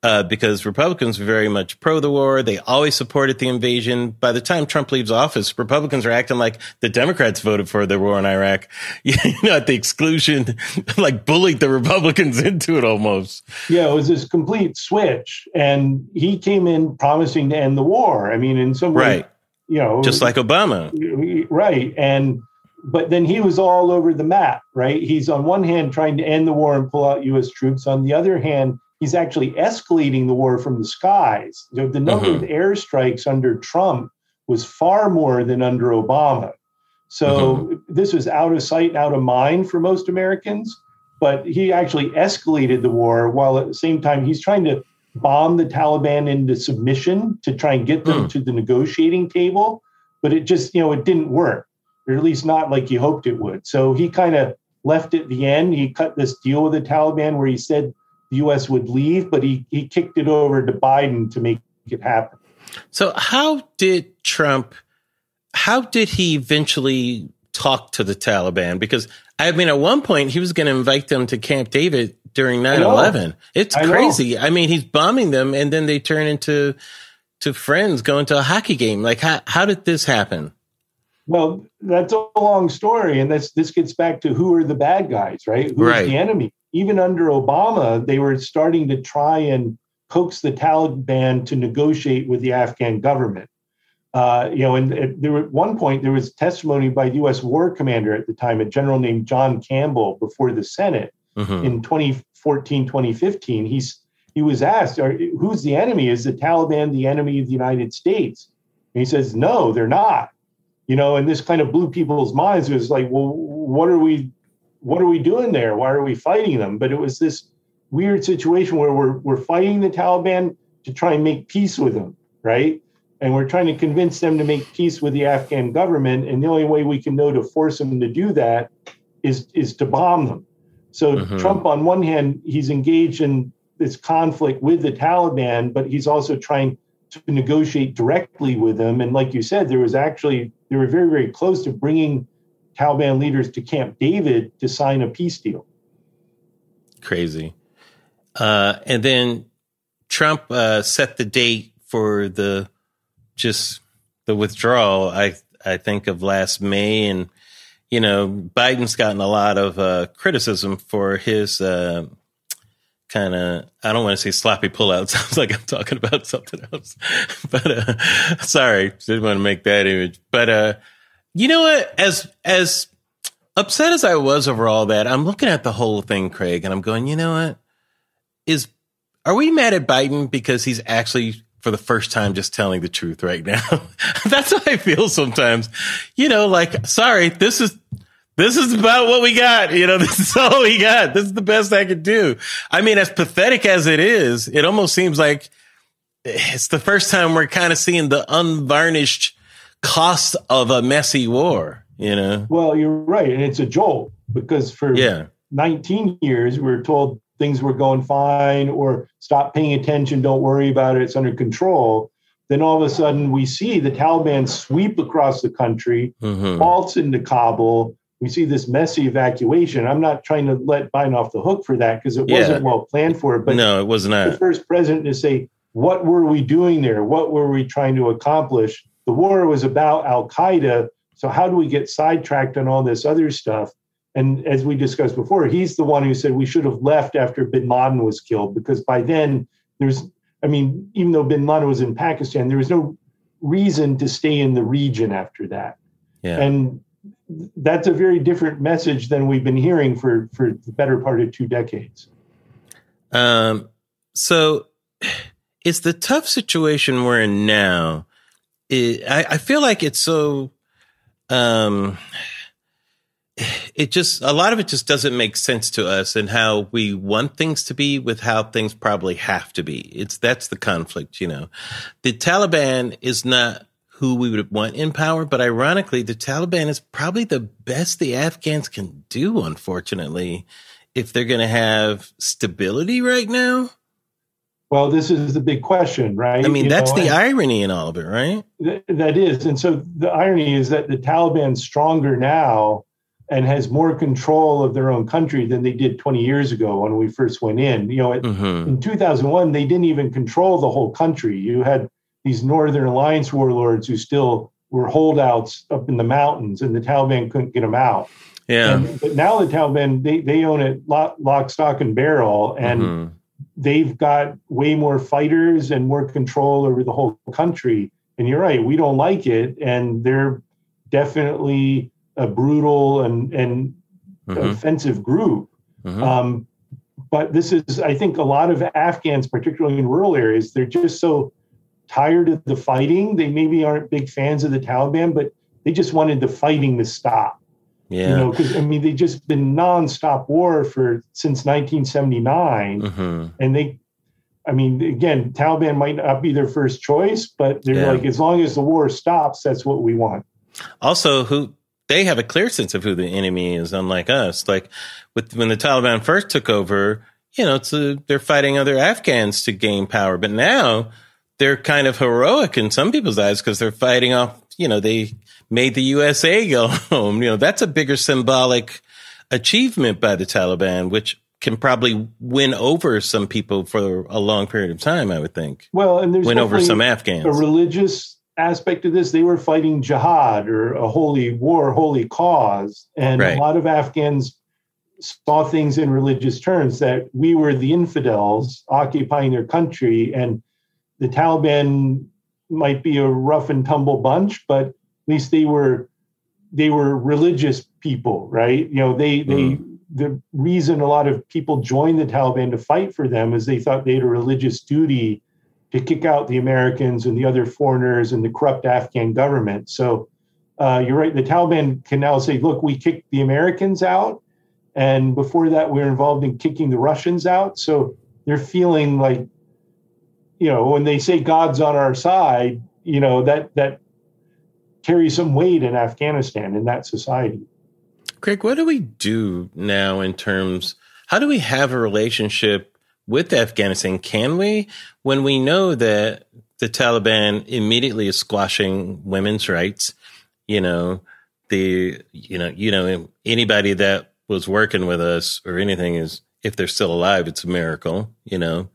C: uh, because Republicans were very much pro the war. They always supported the invasion. By the time Trump leaves office, Republicans are acting like the Democrats voted for the war in Iraq, you know, at the exclusion, like bullied the Republicans into it almost.
D: Yeah, it was this complete switch. And he came in promising to end the war. I mean, in some way, right. you know,
C: just like Obama.
D: Right. And, but then he was all over the map, right? He's on one hand trying to end the war and pull out U.S. troops. On the other hand, he's actually escalating the war from the skies. You know, the number mm-hmm. of airstrikes under Trump was far more than under Obama. So mm-hmm. this was out of sight, out of mind for most Americans. But he actually escalated the war while at the same time he's trying to bomb the Taliban into submission to try and get them mm. to the negotiating table. But it just, you know, it didn't work, or at least not like he hoped it would. So he kind of left at the end. He cut this deal with the Taliban where he said the U.S. would leave, but he he kicked it over to Biden to make it happen.
C: So how did Trump? How did he eventually talk to the Taliban? Because I mean, at one point he was going to invite them to Camp David during 9-11. It's I crazy. Know. I mean, he's bombing them, and then they turn into to friends going to a hockey game. Like, how how did this happen?
D: Well, that's a long story, and this this gets back to who are the bad guys, right? Who's right. the enemy? Even under Obama, they were starting to try and coax the Taliban to negotiate with the Afghan government. Uh, you know, and, and there at one point there was testimony by the U.S. war commander at the time, a general named John Campbell, before the Senate mm-hmm. in 2014, 2015. He's he was asked, "Who's the enemy? Is the Taliban the enemy of the United States?" And he says, "No, they're not." You know, and this kind of blew people's minds. It was like, well, what are we what are we doing there? Why are we fighting them? But it was this weird situation where we're we're fighting the Taliban to try and make peace with them, right? And we're trying to convince them to make peace with the Afghan government. And the only way we can know to force them to do that is is to bomb them. So mm-hmm. Trump, on one hand, he's engaged in this conflict with the Taliban, but he's also trying to negotiate directly with them. And like you said, there was actually they were very very close to bringing Taliban leaders to Camp David to sign a peace deal.
C: Crazy. Uh, and then Trump uh, set the date for the just the withdrawal. I I think of last May, and you know Biden's gotten a lot of uh, criticism for his uh, kind of I don't want to say sloppy pullout. Sounds like I'm talking about something else. but uh, sorry, didn't want to make that image. But uh, you know what? As as upset as I was over all that, I'm looking at the whole thing, Craig, and I'm going, you know what? Is are we mad at Biden because he's actually for the first time just telling the truth right now? That's how I feel sometimes. You know, like, sorry, this is this is about what we got. You know, this is all we got. This is the best I could do. I mean, as pathetic as it is, it almost seems like it's the first time we're kind of seeing the unvarnished cost of a messy war, you know?
D: Well, you're right. And it's a jolt because for yeah. 19 years, we are told things were going fine or stop paying attention, don't worry about it, it's under control. then all of a sudden we see the Taliban sweep across the country, mm-hmm. waltz into Kabul. We see this messy evacuation. I'm not trying to let Biden off the hook for that because it yeah. wasn't well planned for. But
C: no, it was not.
D: The first president to say, "What were we doing there? What were we trying to accomplish?" The war was about Al Qaeda. So how do we get sidetracked on all this other stuff? And as we discussed before, he's the one who said we should have left after Bin Laden was killed because by then there's I mean, even though bin Laden was in Pakistan, there was no reason to stay in the region after that. Yeah. And that's a very different message than we've been hearing for for the better part of two decades.
C: Um, so it's the tough situation we're in now. It, I, I feel like it's so um it just a lot of it just doesn't make sense to us and how we want things to be with how things probably have to be. It's that's the conflict, you know. The Taliban is not who we would want in power, but ironically, the Taliban is probably the best the Afghans can do, unfortunately, if they're going to have stability right now.
D: Well, this is the big question, right?
C: I mean, you that's know, the irony in all of it, right?
D: Th- that is. And so the irony is that the Taliban's stronger now and has more control of their own country than they did 20 years ago when we first went in. You know, mm-hmm. in 2001, they didn't even control the whole country. You had these Northern Alliance warlords who still were holdouts up in the mountains, and the Taliban couldn't get them out.
C: Yeah.
D: And, but now the Taliban, they, they own it lock, lock stock, and barrel, and mm-hmm. They've got way more fighters and more control over the whole country. And you're right, we don't like it, and they're definitely a brutal and and mm-hmm. offensive group. Mm-hmm. Um, but this is, I think, a lot of Afghans, particularly in rural areas, they're just so tired of the fighting. They maybe aren't big fans of the Taliban, but they just wanted the fighting to stop.
C: Yeah.
D: You know, because I mean, they've just been nonstop war for since 1979, mm-hmm. and they, I mean, again, Taliban might not be their first choice, but they're yeah. like, as long as the war stops, that's what we want.
C: Also, who they have a clear sense of who the enemy is, unlike us. Like with when the Taliban first took over, you know, it's a, they're fighting other Afghans to gain power, but now they're kind of heroic in some people's eyes because they're fighting off. You know, they made the USA go home. You know, that's a bigger symbolic achievement by the Taliban, which can probably win over some people for a long period of time. I would think.
D: Well, and there's
C: win over some Afghans.
D: A religious aspect of this. They were fighting jihad or a holy war, holy cause. And right. a lot of Afghans saw things in religious terms that we were the infidels occupying their country and the Taliban might be a rough and tumble bunch, but at least they were they were religious people, right? You know, they mm. they the reason a lot of people joined the Taliban to fight for them is they thought they had a religious duty to kick out the Americans and the other foreigners and the corrupt Afghan government. So uh, you're right. The Taliban can now say, look, we kicked the Americans out. And before that, we were involved in kicking the Russians out. So they're feeling like, you know, when they say God's on our side, you know, that, that carries some weight in Afghanistan in that society.
C: Craig, what do we do now in terms, how do we have a relationship with Afghanistan, can we? When we know that the Taliban immediately is squashing women's rights, you know, the, you know, you know, anybody that was working with us or anything is, if they're still alive, it's a miracle, you know,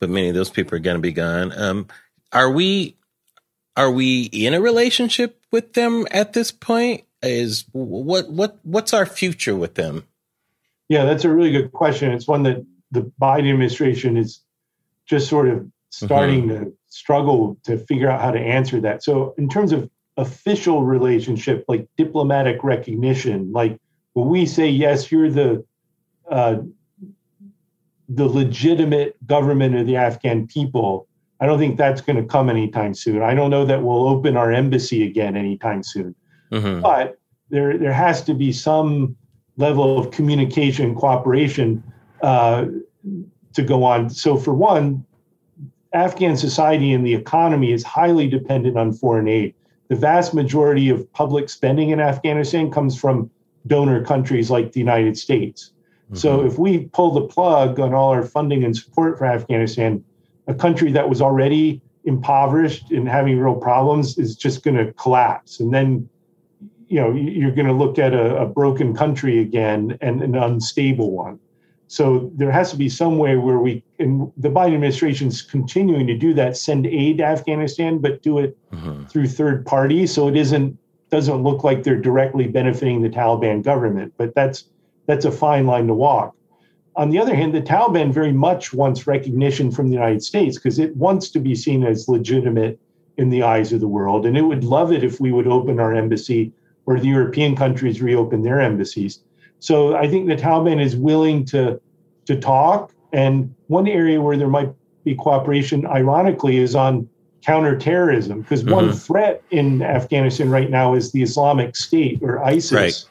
C: but many of those people are going to be gone. Um, are we, are we in a relationship with them at this point? Is what, what, what's our future with them?
D: Yeah, that's a really good question. It's one that the Biden administration is just sort of starting mm-hmm. to struggle to figure out how to answer that. So, in terms of official relationship, like diplomatic recognition, like when we say yes, you're the uh, the legitimate government of the Afghan people, I don't think that's going to come anytime soon. I don't know that we'll open our embassy again anytime soon. Mm-hmm. But there there has to be some level of communication cooperation uh, to go on. So, for one, Afghan society and the economy is highly dependent on foreign aid. The vast majority of public spending in Afghanistan comes from donor countries like the United States. Mm-hmm. So, if we pull the plug on all our funding and support for Afghanistan, a country that was already impoverished and having real problems is just going to collapse. And then, you know, you're going to look at a, a broken country again and an unstable one. So there has to be some way where we, and the Biden administration is continuing to do that, send aid to Afghanistan, but do it mm-hmm. through third parties. So it isn't doesn't look like they're directly benefiting the Taliban government. But that's that's a fine line to walk. On the other hand, the Taliban very much wants recognition from the United States because it wants to be seen as legitimate in the eyes of the world. And it would love it if we would open our embassy or the European countries reopen their embassies. So I think the Taliban is willing to to talk. And one area where there might be cooperation, ironically, is on counterterrorism, because mm-hmm. one threat in Afghanistan right now is the Islamic State or ISIS. Right.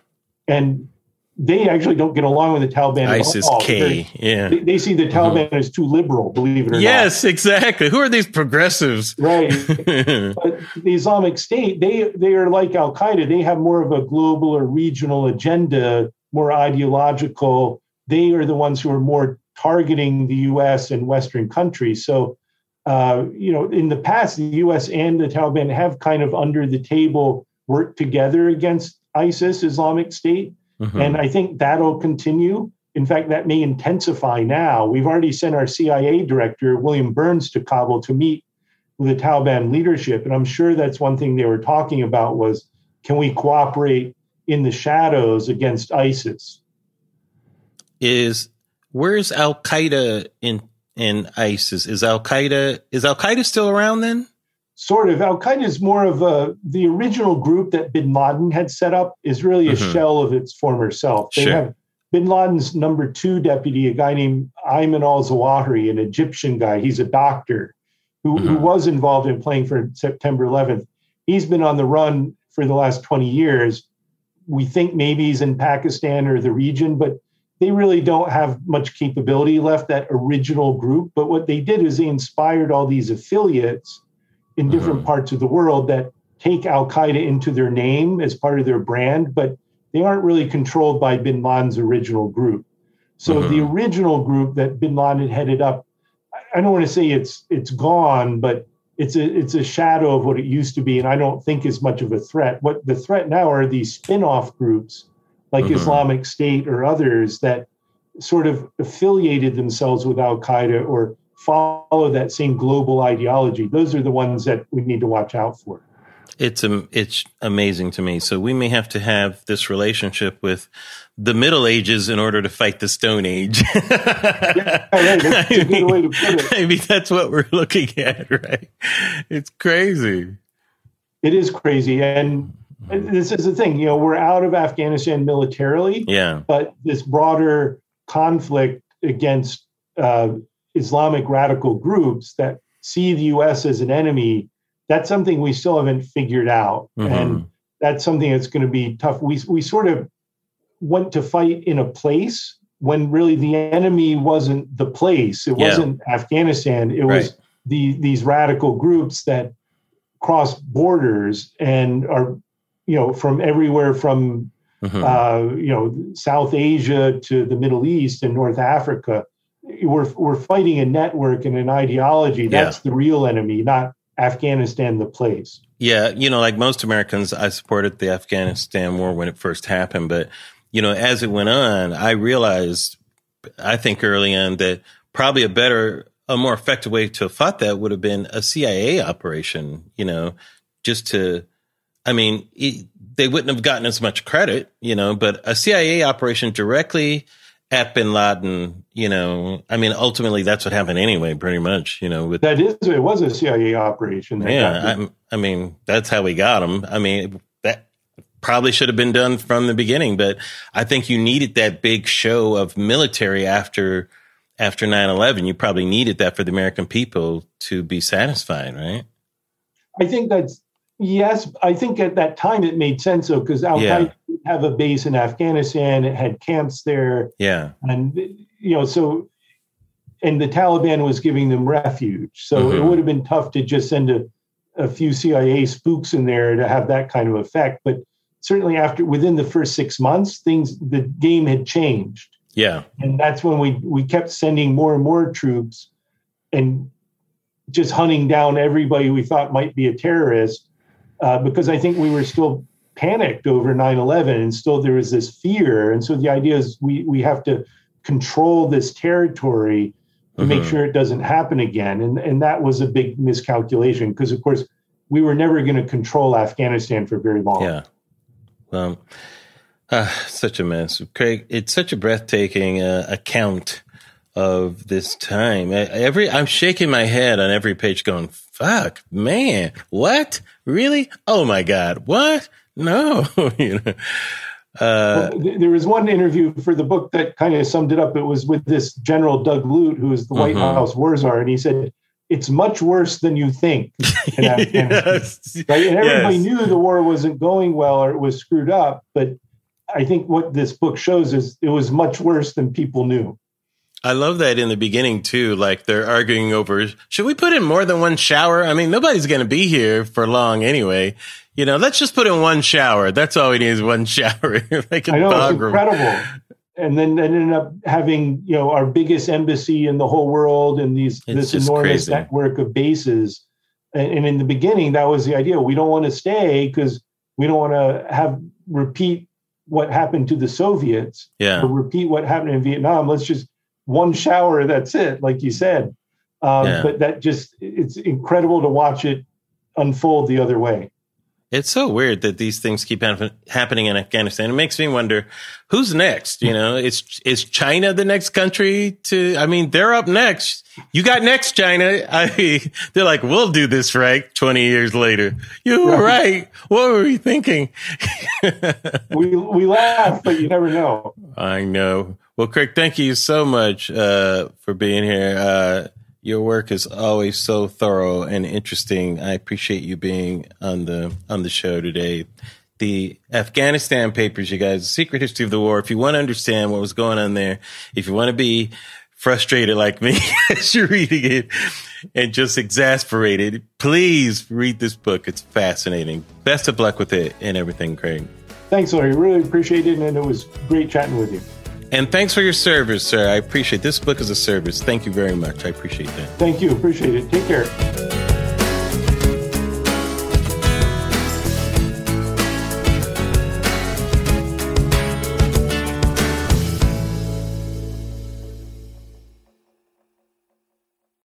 D: And they actually don't get along with the Taliban.
C: ISIS K, yeah.
D: They, they, see the mm-hmm. Taliban mm-hmm. as too liberal, believe it or
C: yes, not. Yes, exactly. Who are these progressives?
D: Right. but the Islamic State, they they are like Al Qaeda. They have more of a global or regional agenda, more ideological. They are the ones who are more targeting the U.S. and Western countries. So, uh, you know, in the past, the U.S. and the Taliban have kind of under the table worked together against ISIS, Islamic State Mm-hmm. And I think that'll continue. In fact, that may intensify now. We've already sent our CIA director, William Burns, to Kabul to meet with the Taliban leadership. And I'm sure that's one thing they were talking about was can we cooperate in the shadows against ISIS?
C: Is where's Al Qaeda in in ISIS? Is Al Qaeda is Al Qaeda still around then?
D: Sort of Al Qaeda is more of a the original group that Bin Laden had set up is really a mm-hmm. shell of its former self. They sure. have Bin Laden's number two deputy, a guy named Ayman al Zawahiri, an Egyptian guy. He's a doctor who, mm-hmm. who was involved in playing for September 11th. He's been on the run for the last 20 years. We think maybe he's in Pakistan or the region, but they really don't have much capability left, that original group. But what they did is they inspired all these affiliates in different mm-hmm. parts of the world that take Al Qaeda into their name as part of their brand, but they aren't really controlled by bin Laden's original group. So mm-hmm. the original group that bin Laden headed up, I don't want to say it's it's gone, but it's a it's a shadow of what it used to be, and I don't think is much of a threat. What the threat now are these spin-off groups like mm-hmm. Islamic State or others that sort of affiliated themselves with Al Qaeda or follow that same global ideology. Those are the ones that we need to watch out for.
C: It's um, it's amazing to me. So we may have to have this relationship with the Middle Ages in order to fight the Stone Age. yeah, that's a good way to. Maybe that's what we're looking at, right? It's crazy.
D: It is crazy, and this is the thing. You know, we're out of Afghanistan militarily.
C: Yeah,
D: but this broader conflict against uh, Islamic radical groups that see the US as an enemy, that's something we still haven't figured out. Mm-hmm. And that's something that's going to be tough. We, we sort of went to fight in a place when really the enemy wasn't the place. It yeah. wasn't Afghanistan. It right. was the, these radical groups that cross borders and are, you know, from everywhere from, mm-hmm. uh, you know, South Asia to the Middle East and North Africa we're we're fighting a network and an ideology. That's yeah. the real enemy, not Afghanistan, the place.
C: Yeah, you know, like most Americans, I supported the Afghanistan war when it first happened, but you know, as it went on, I realized, I think early on that probably a better, a more effective way to have fought that would have been a CIA operation. You know, just to, I mean, it, they wouldn't have gotten as much credit, you know, but a CIA operation directly at bin Laden, you know, I mean, ultimately that's what happened anyway, pretty much, you know.
D: With, that is, it was a CIA operation.
C: Yeah, I, I, mean, that's how we got him. I mean, that probably should have been done from the beginning, but I think you needed that big show of military after after 9-11 you probably needed that for the american people to be satisfied right
D: i think that's yes i think at that time it made sense though because al qaeda have a base in Afghanistan. It had camps there.
C: Yeah.
D: And, you know, so, and the Taliban was giving them refuge. So mm-hmm. it would have been tough to just send a, a few CIA spooks in there to have that kind of effect. But certainly after, within the first six months, things, the game had changed.
C: Yeah.
D: And that's when we, we kept sending more and more troops and just hunting down everybody we thought might be a terrorist uh, because I think we were still panicked over 9-11 and still there was this fear and so the idea is we we have to control this territory to mm-hmm. make sure it doesn't happen again and and that was a big miscalculation because of course we were never going to control afghanistan for very long
C: yeah well uh, such a mess craig it's such a breathtaking uh, account of this time. Every I'm shaking my head on every page, going, "Fuck, man, what? Really? Oh my god, what? No." you know.
D: Uh, well, there was one interview for the book that kind of summed it up. It was with this General Doug Lute, who is the White mm-hmm. House war czar, and he said, "It's much worse than you think." yes. right? And everybody yes. knew the war wasn't going well or it was screwed up, but I think what this book shows is it was much worse than people knew.
C: I love that in the beginning too. Like they're arguing over, should we put in more than one shower? I mean, nobody's going to be here for long anyway. You know, let's just put in one shower. That's all we need is one shower.
D: like I know, it's incredible. And then, then ended up having, you know, our biggest embassy in the whole world and these, it's this enormous crazy. network of bases. And, and in the beginning, that was the idea. We don't want to stay because we don't want to have repeat what happened to the Soviets.
C: Yeah.
D: Or repeat what happened in Vietnam. Let's just one shower, that's it, like you said. Um, yeah. But that just, it's incredible to watch it unfold the other way.
C: It's so weird that these things keep happening in Afghanistan. It makes me wonder who's next. You know, is is China the next country to? I mean, they're up next. You got next, China. I they're like, we'll do this right. Twenty years later, you were right. right. What were we thinking?
D: we we laugh, but you never know.
C: I know. Well, Craig, thank you so much uh, for being here. Uh, your work is always so thorough and interesting. I appreciate you being on the on the show today. The Afghanistan papers, you guys, secret history of the war. If you want to understand what was going on there, if you want to be frustrated like me as you're reading it and just exasperated, please read this book. It's fascinating. Best of luck with it and everything, Craig.
D: Thanks, Larry. Really appreciate it, and it was great chatting with you.
C: And thanks for your service, sir. I appreciate this book is a service. Thank you very much. I appreciate that.
D: Thank you. Appreciate it. Take care.